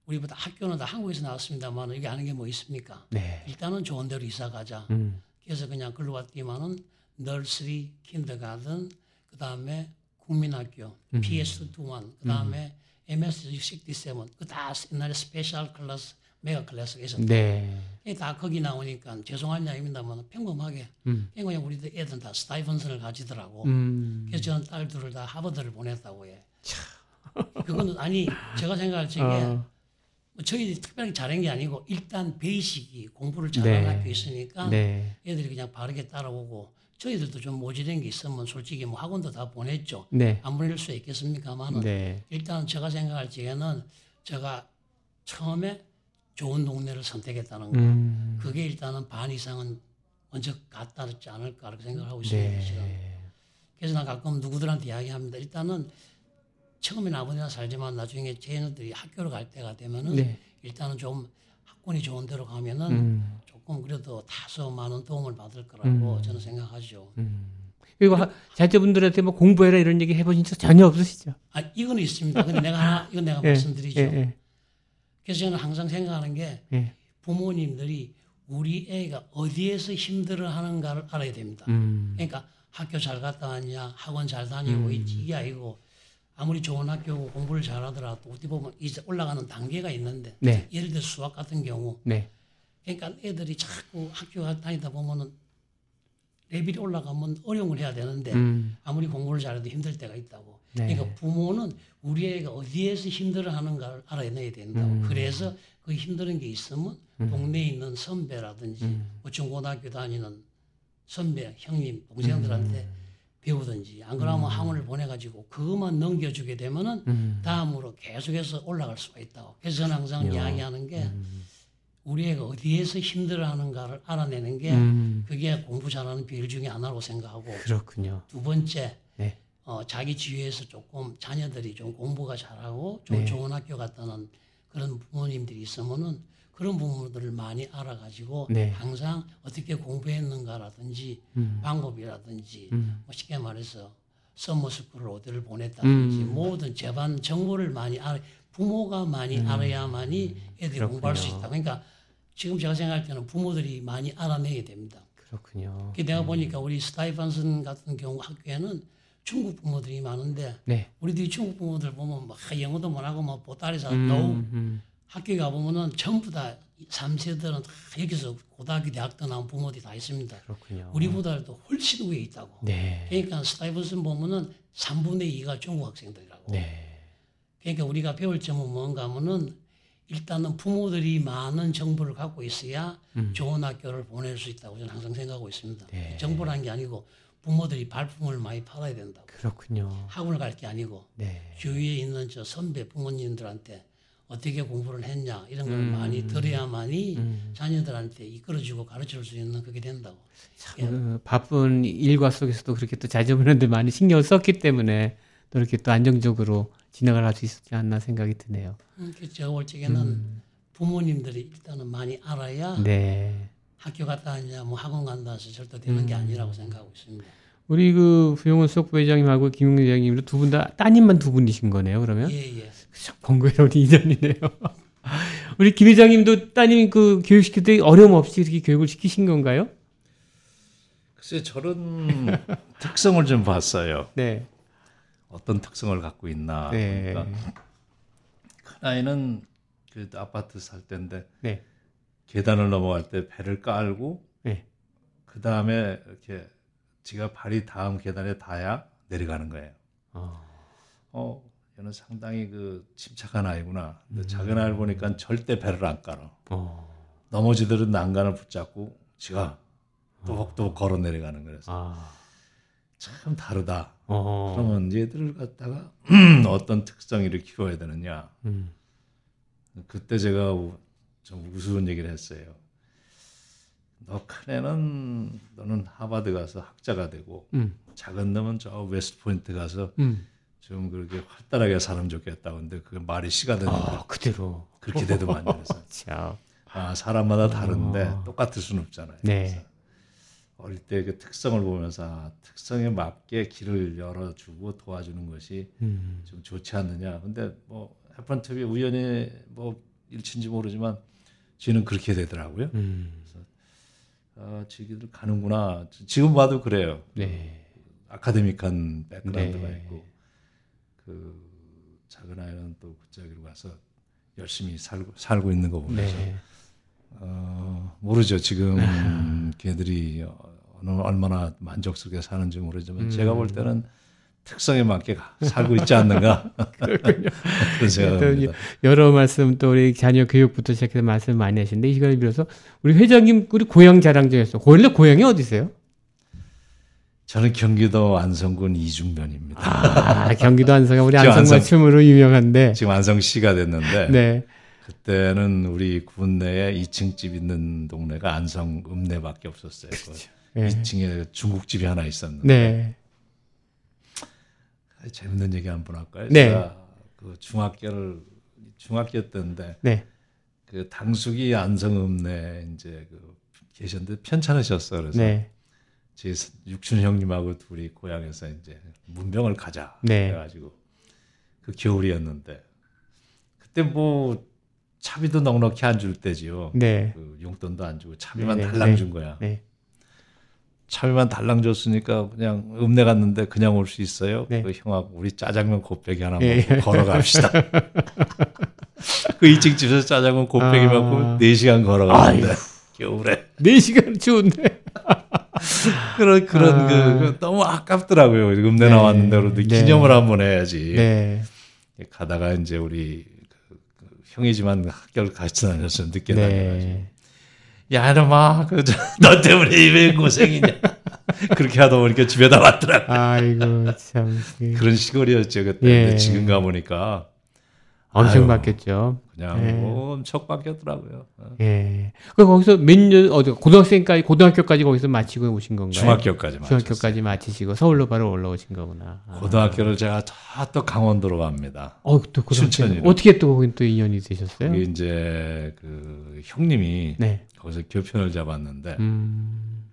우리보다 학교는 다 한국에서 나왔습니다만 여기 아는 게 뭐 있습니까? 네. 일단은 좋은 데로 이사 가자. 음. 그래서 그냥 글로 왔더니만은 nursery, kindergarten, 그 다음에 국민학교, 음. PS21, 그 다음에 MS67, 그 다 옛날에 special class, magnet class가 있었다. 네. 다 거기 나오니까 죄송한 이야기입니다만 평범하게 음. 그냥 그냥 우리 들 애들 다 Stuyvesant을 가지더라고. 음. 그래서 저는 딸들을 다 하버드를 보냈다고 해. 그거는 아니 제가 생각할 적에 어. 뭐 저희들이 특별하게 잘한 게 아니고 일단 베이식이 공부를 잘하는 네. 학교 있으니까 네. 애들이 그냥 바르게 따라오고 저희들도 좀 모질한 게 있으면 솔직히 뭐 학원도 다 보냈죠. 네. 안 보낼 수 있겠습니까만은 네. 일단 제가 생각할 적에는 제가 처음에 좋은 동네를 선택했다는 거. 음. 그게 일단은 반 이상은 먼저 갔다 지 않을까 그렇게 생각을 하고 있습니다. 네. 지금. 그래서 난 가끔 누구들한테 이야기합니다. 일단은 처음에는 아버지나 살지만 나중에 쟤네들이 학교를 갈 때가 되면은 네. 일단은 좀 학군이 좋은 데로 가면은 음. 조금 그래도 다소 많은 도움을 받을 거라고 음. 저는 생각하죠. 음. 그리고 하- 자제분들한테 뭐 공부해라 이런 얘기 해보신 적 전혀 없으시죠? 아 이거는 있습니다. 근데 내가 이건 내가 [laughs] 예, 말씀드리죠. 예, 예, 그래서 저는 항상 생각하는 게 예. 부모님들이 우리 애가 어디에서 힘들어하는가를 알아야 됩니다. 음. 그러니까 학교 잘 갔다 왔냐, 학원 잘 다니고 있지 이게 아니고 아무리 좋은 학교고 공부를 잘하더라도 어떻게 보면 이제 올라가는 단계가 있는데 네. 예를 들어 수학 같은 경우 네. 그러니까 애들이 자꾸 학교 다니다 보면은 레벨이 올라가면 어려운 걸 해야 되는데 음. 아무리 공부를 잘해도 힘들 때가 있다고. 네. 그러니까 부모는 우리 애가 어디에서 힘들어하는가를 알아내야 된다고. 음. 그래서 그 힘든 게 있으면 동네에 있는 선배라든지 음. 뭐 중고등학교 다니는 선배, 형님, 동생들한테 음. 배우든지 안 그러면 학원을 보내가지고 그것만 넘겨주게 되면은 음. 다음으로 계속해서 올라갈 수가 있다고. 그래서 저는 항상 야. 이야기하는 게 우리 애가 어디에서 힘들어하는가를 알아내는 게 음. 그게 공부 잘하는 비율 중에 하나라고 생각하고 그렇군요. 두 번째 네. 어, 자기 주위에서 조금 자녀들이 좀 공부가 잘하고 좀 네. 좋은 학교 갔다는 그런 부모님들이 있으면은 그런 부분들을 많이 알아가지고 네. 항상 어떻게 공부했는가라든지 음. 방법이라든지 음. 뭐 쉽게 말해서 서머스쿨을 어디를 보냈다든지 음. 모든 재반 정보를 많이 알아 부모가 많이 알아야만이 애들이 그렇군요. 공부할 수 있다. 그러니까 지금 제가 생각할 때는 부모들이 많이 알아내야 됩니다. 그렇군요. 그 내가 보니까 우리 스타이판슨 같은 경우 학교에는 중국 부모들이 많은데 네. 우리들이 중국 부모들 보면 막 영어도 못하고 막 보따리사 음, 놓고 음. 학교에 가보면은 전부 다 3세들은 다 여기서 고등학교 대학도 나온 부모들이 다 있습니다. 그렇군요. 우리보다도 훨씬 위에 있다고. 네. 그러니까 스타이븐슨 보면은 3분의 2가 중국 학생들이라고. 네. 그러니까 우리가 배울 점은 뭔가 하면은 일단은 부모들이 많은 정보를 갖고 있어야 음. 좋은 학교를 보낼 수 있다고 저는 항상 생각하고 있습니다. 네. 정보라는 게 아니고 부모들이 발품을 많이 팔아야 된다고. 그렇군요. 학원을 갈 게 아니고 네. 주위에 있는 저 선배 부모님들한테 어떻게 공부를 했냐 이런 걸 음. 많이 들어야만이 음. 자녀들한테 이끌어주고 가르칠 수 있는 그게 된다고. 예. 그 바쁜 일과 속에서도 그렇게 또 자제분한테 많이 신경을 썼기 때문에 또 이렇게 또 안정적으로 진행을 할 수 있었지 않나 생각이 드네요. 음, 그 제가 볼 적에는 부모님들이 일단은 많이 알아야 네. 학교 갔다 왔냐 뭐 학원 간다 해서 절대 되는 게 음. 아니라고 생각하고 있습니다. 우리 그 부용원 수석 부회장님하고 김용래 회장님도 두분 다 따님만 두 분이신 거네요. 그러면 예, 예. 번거로운 이전이네요. [laughs] 우리 김 회장님도 따님 그 교육시킬 때 어려움 없이 이렇게 교육을 시키신 건가요? 글쎄 저런 [laughs] 특성을 좀 봤어요. 네. 어떤 특성을 갖고 있나. 네. 그러니까 큰 아이는 그 아파트 살 때인데 네. 계단을 넘어갈 때 배를 깔고 네. 그 다음에 이렇게 지가 발이 다음 계단에 닿아야 내려가는 거예요. 어. 어, 얘는 상당히 그 침착한 아이구나. 근데 음. 작은 아이를 보니까 절대 배를 안 깔아. 어. 넘어지더라도 난간을 붙잡고 지가 또박또박 걸어 내려가는 거라서 아. 참 다르다. 어. 그러면 얘들을 갖다가 어떤 특성을 키워야 되느냐. 음. 그때 제가 우- 좀 우스운 얘기를 했어요. 너 큰애는 너는 하버드 가서 학자가 되고 음. 작은 놈은 저 웨스트 포인트 가서 음. 좀 그렇게 활달하게 살면 좋겠다. 근데 그게 말이 씨가 되는 거야. 아, 그대로. 그렇게 되더만 그래서 [laughs] 참. 아 사람마다 다른데 어. 똑같을 수는 없잖아요. 네. 그래서 어릴 때 그 특성을 보면서 아, 특성에 맞게 길을 열어주고 도와주는 것이 음. 좀 좋지 않느냐. 근데 뭐 해펀트비 우연히 뭐 일치인지 모르지만 지는 그렇게 되더라고요. 음. 아, 지기들 가는구나. 지금 봐도 그래요. 네. 아카데믹한 백그라운드가 네. 있고 그 작은 아이는 또 그쪽으로 가서 열심히 살고 살고 있는 거 보면서 네. 어, 모르죠. 지금 [laughs] 걔들이 어느 얼마나 만족스럽게 사는지 모르지만 음. 제가 볼 때는 특성에 맞게 가- 살고 있지 않는가 [laughs] [laughs] 그런 생각합니다. 여러 말씀 또 우리 자녀 교육부터 시작해서 말씀 많이 하시는데 이 시간을 빌어서 우리 회장님 우리 고향 자랑 좀 했어. 원래 고향이 어디세요? 저는 경기도 안성군 이중면입니다. 아, 경기도 안성가 우리 [laughs] 안성 맞춤으로 유명한데. 지금 안성시가 됐는데 네. 그때는 우리 군 내에 2층 집 있는 동네가 안성 읍내밖에 없었어요. 그 네. 2층에 중국집이 하나 있었는데 네. 재밌는 얘기 한번 할까요? 네. 제가 그 중학교를 중학교 때인데 네. 그 당숙이 안성읍내 이제 그 계셨는데 편찮으셨어 그래서 네. 제 육춘 형님하고 둘이 고향에서 이제 문병을 가자 네. 해가지고 그 겨울이었는데 그때 뭐 차비도 넉넉히 안 줄 때지요. 네. 그 용돈도 안 주고 차비만 네, 네, 달랑 네. 준 거야. 네. 차비만 달랑 줬으니까 그냥 읍내 갔는데 그냥 올 수 있어요. 네. 그 형하고 우리 짜장면 곱빼기 하나 예. 먹고 걸어갑시다. [laughs] 그 2층 집에서 짜장면 곱빼기 아. 먹고 4시간 걸어갔는데 겨울에 네 시간 추운데. [laughs] [laughs] 그런 그런 아. 그, 그 너무 아깝더라고요. 읍내 네. 나왔는데 그래도 네. 기념을 한번 해야지. 네. 가다가 이제 우리 그, 그 형이지만 학교를 같이 다녀서 늦게 다녀가지고 네. 야 이놈아 그 너 [laughs] 때문에 이왜 고생이냐 [laughs] 그렇게 하다 보니까 집에다 왔더라고. 아이고 참. 그 [laughs] 그런 시골이었죠 그때. 예. 지금 가 보니까 엄청 아유. 바뀌었죠. 그냥 네. 뭐 엄청 바뀌었더라고요. 어. 예. 그 거기서 몇 년 어디 고등학생까지 고등학교까지 거기서 마치고 오신 건가요? 중학교까지. 중학교까지 마치시고 서울로 바로 올라오신 거구나. 아. 고등학교를 제가 다 또 강원도로 갑니다. 어, 또 춘천이로. 어떻게 또 거긴 또 인연이 되셨어요? 이제 그 형님이 네. 거기서 교편을 잡았는데 음.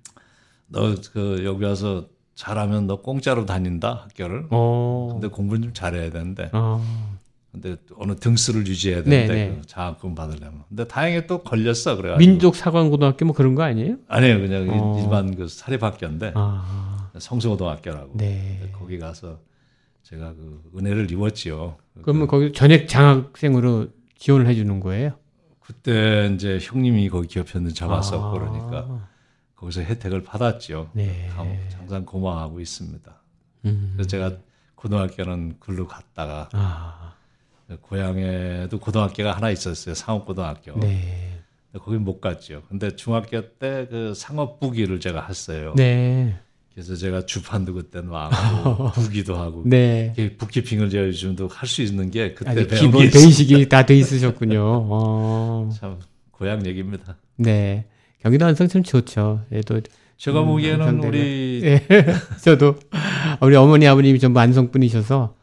너그 여기 와서 잘하면 너 공짜로 다닌다 학교를. 어. 근데 공부를 좀 잘해야 되는데 어. 근데 어느 등수를 유지해야 네, 되는데 네. 그 장학금 받으려면. 근데 다행히 또 걸렸어 그래가지고. 민족 사관고등학교 뭐 그런 거 아니에요? 아니에요 그냥 어. 일반 그 사립학교인데 아. 성수고등학교라고. 네. 거기 가서 제가 그 은혜를 입었지요. 그러면 거기 전액 장학생으로 지원을 해 주는 거예요? 그때 이제 형님이 거기 기업편을 잡았었고 아. 그러니까 거기서 혜택을 받았죠. 네. 감- 항상 고마워하고 있습니다. 음. 그래서 제가 고등학교는 글로 갔다가 아. 고향에도 고등학교가 하나 있었어요. 상업고등학교. 네. 거기 못 갔죠. 근데 중학교 때 그 상업부기를 제가 했어요. 네. 그래서 제가 주판도 그때 놔고 [laughs] 부기도 하고 네. 북키핑을 제가 요즘도 할 수 있는 게 그때 배운 기본. 베이식이 다 돼 있으셨군요. 어. [laughs] 참 고향 얘기입니다. 네. 경기도 안성 참 좋죠. 예, 또 제가 음, 보기에는 안성대가. 우리 예. [laughs] 저도 우리 어머니 아버님이 전부 안성 분이셔서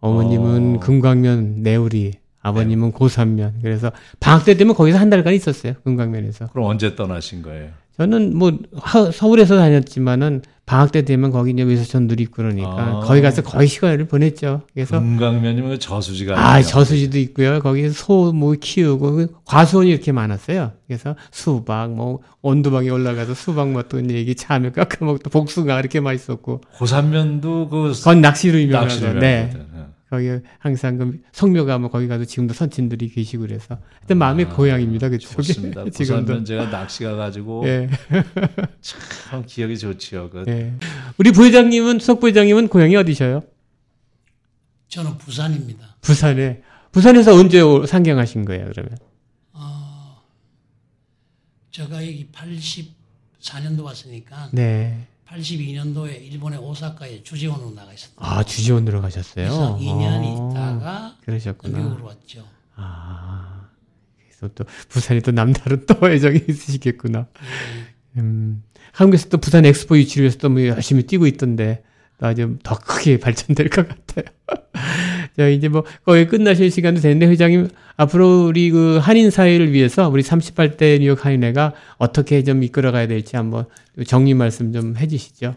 어머님은 어. 금광면 내우리, 아버님은 고산면. 그래서 방학 때 되면 거기서 한 달간 있었어요. 금광면에서. 그럼 언제 떠나신 거예요? 저는 뭐 하- 서울에서 다녔지만은 방학 때 되면 거기 이제 외서천들이 있고 그러니까 아. 거기 가서 거의 시간을 보냈죠. 그래서 금강면이면 저수지가 아, 아니에요. 저수지도 있고요. 거기 소 뭐 키우고 그 과수원이 이렇게 많았어요. 그래서 수박 뭐 온두방에 올라가서 수박 먹던 얘기 참외 깎아 먹던 복숭아 이렇게 맛있었고 고산면도 그 건 낚시로 유명하죠. 낚시를 네. 거기 항상 그 성묘가 뭐 거기 가서 지금도 선친들이 계시고 그래서 하여튼 마음의 고향입니다. 그쪽이 아, 좋습니다. [laughs] 지금도. 제가 낚시 가 가지고 예. 참 기억이 좋지요. 그 예. 우리 부회장님은 수석 부회장님은 고향이 어디셔요? 저는 부산입니다. 부산에. 부산에서 언제 오- 상경하신 거예요, 그러면? 제가 여기 84년도 왔으니까 네. 82년도에 일본의 오사카에 주재원으로 나가 있었다. 아, 주지원으로 가셨어요? 그래서 2년 어, 있다가 그러셨구나. 미국으로 왔죠. 아, 그래서 또 부산이 또 남다른 또 [laughs] 애정이 있으시겠구나. 음, 한국에서 또 부산 엑스포 유치를 위해서 또뭐 열심히 뛰고 있던데 또 아주 더 크게 [laughs] 발전될 것 같아요. 자, 이제 뭐 거의 끝나실 시간도 됐는데 회장님 앞으로 우리 그 한인 사회를 위해서 우리 38대 뉴욕 한인회가 어떻게 좀 이끌어가야 될지 한번 정리 말씀 좀 해주시죠.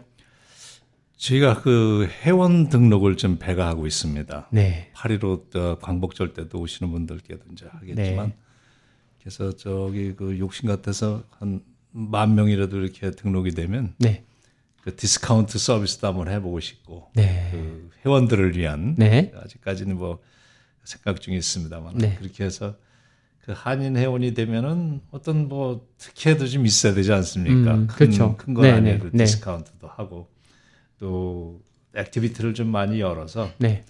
저희가 그 회원 등록을 좀 배가하고 있습니다. 네, 8.15때 광복절 때도 오시는 분들께도 이제 하겠지만 네. 그래서 저기 그 욕심 같아서 한 만 명이라도 이렇게 등록이 되면 네, 그 디스카운트 서비스도 한번 해보고 싶고 네, 그 회원들을 위한 네, 아직까지는 뭐 생각 중에 있습니다만 네. 그렇게 해서 그 한인 회원이 되면은 어떤 뭐 특혜도 좀 있어야 되지 않습니까? 음, 큰, 그렇죠. 큰건 네, 아니어도 네, 네. 디스카운트도 하고 또 activity를 좀 많이 열어서 네,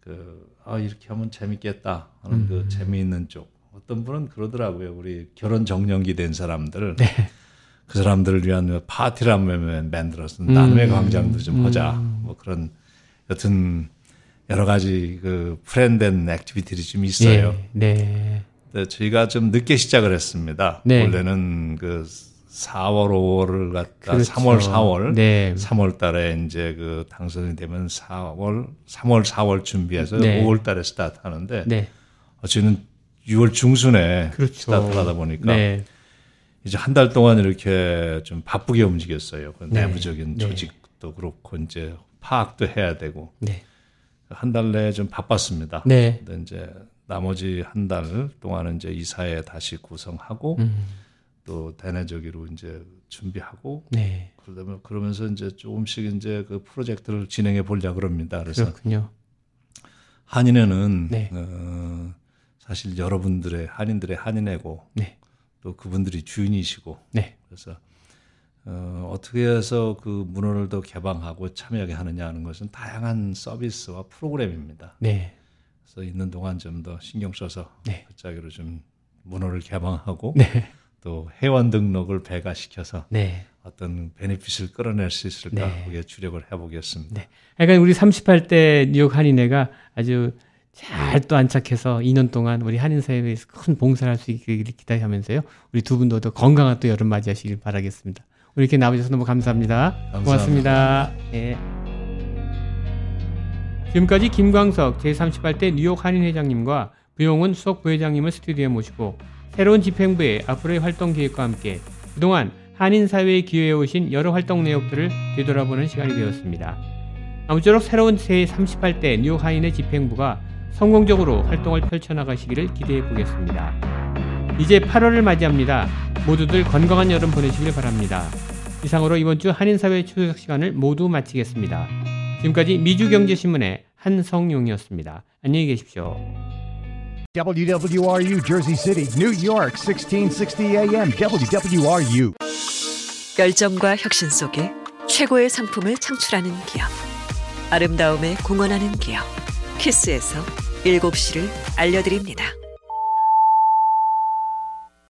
그아 이렇게 하면 재밌겠다 하는 음. 그 재미있는 쪽 어떤 분은 그러더라고요 우리 결혼 적령기 된 사람들 네. 그 사람들을 위한 파티를 한번 만들어서 나눔의 음. 광장도 좀 하자 뭐 그런 여튼 여러 가지 그 plan된 activity들이 좀 있어요. 네, 네. 근데 저희가 좀 늦게 시작을 했습니다. 네. 원래는 그 4월, 5월을 갖다 그렇죠. 3월, 4월, 네. 3월 달에 이제 그 당선이 되면 4월, 3월, 4월 준비해서 네. 5월 달에 스타트 하는데 네. 어, 저희는 6월 중순에 그렇죠. 스타트를 하다 보니까 네. 이제 한 달 동안 이렇게 좀 바쁘게 움직였어요. 그 네. 내부적인 네. 조직도 그렇고 이제 파악도 해야 되고 네. 한달 내에 좀 바빴습니다. 네. 근데 이제 나머지 한 달 동안은 이제 이사회 다시 구성하고 음. 또 대내적으로 이제 준비하고 네. 그러면 그러면서 이제 조금씩 이제 그 프로젝트를 진행해 보려 그럽니다. 그래서 그렇군요. 한인회는 네. 어, 사실 여러분들의 한인들의 한인회고 네. 또 그분들이 주인이시고 네. 그래서 어, 어떻게 해서 그 문화를 더 개방하고 참여하게 하느냐 하는 것은 다양한 서비스와 프로그램입니다. 네. 그래서 있는 동안 좀 더 신경 써서 네. 그 짝으로 좀 문화를 개방하고 네. 또 회원 등록을 배가시켜서 네. 어떤 베네핏을 끌어낼 수 있을까 네. 거기에 주력을 해보겠습니다. 네. 그러니까 우리 38대 뉴욕 한인회가 아주 잘 또 안착해서 2년 동안 우리 한인사회에서 큰 봉사를 할 수 있기를 기대하면서요. 우리 두 분도 더 건강한 또 여름 맞이하시길 바라겠습니다. 오늘 이렇게 나와주셔서 너무 감사합니다. 감사합니다. 고맙습니다. 예. 지금까지 김광석 제38대 뉴욕 한인회장님과 부용훈 수석 부회장님을 스튜디오에 모시고 새로운 집행부의 앞으로의 활동 계획과 함께 그동안 한인사회에 기여해 오신 여러 활동 내역들을 되돌아보는 시간이 되었습니다. 아무쪼록 새로운 제38대 뉴욕 한인의 집행부가 성공적으로 활동을 펼쳐나가시기를 기대해 보겠습니다. 이제 8월을 맞이합니다. 모두들 건강한 여름 보내시길 바랍니다. 이상으로 이번 주 한인사회 추석 시간을 모두 마치겠습니다. 지금까지 미주경제신문의 한성용이었습니다. 안녕히 계십시오. WWRU Jersey City, New York, 1660 AM, WWRU. 열정과 혁신 속에 최고의 상품을 창출하는 기업. 아름다움에 공헌하는 기업. 키스에서 7시를 알려드립니다.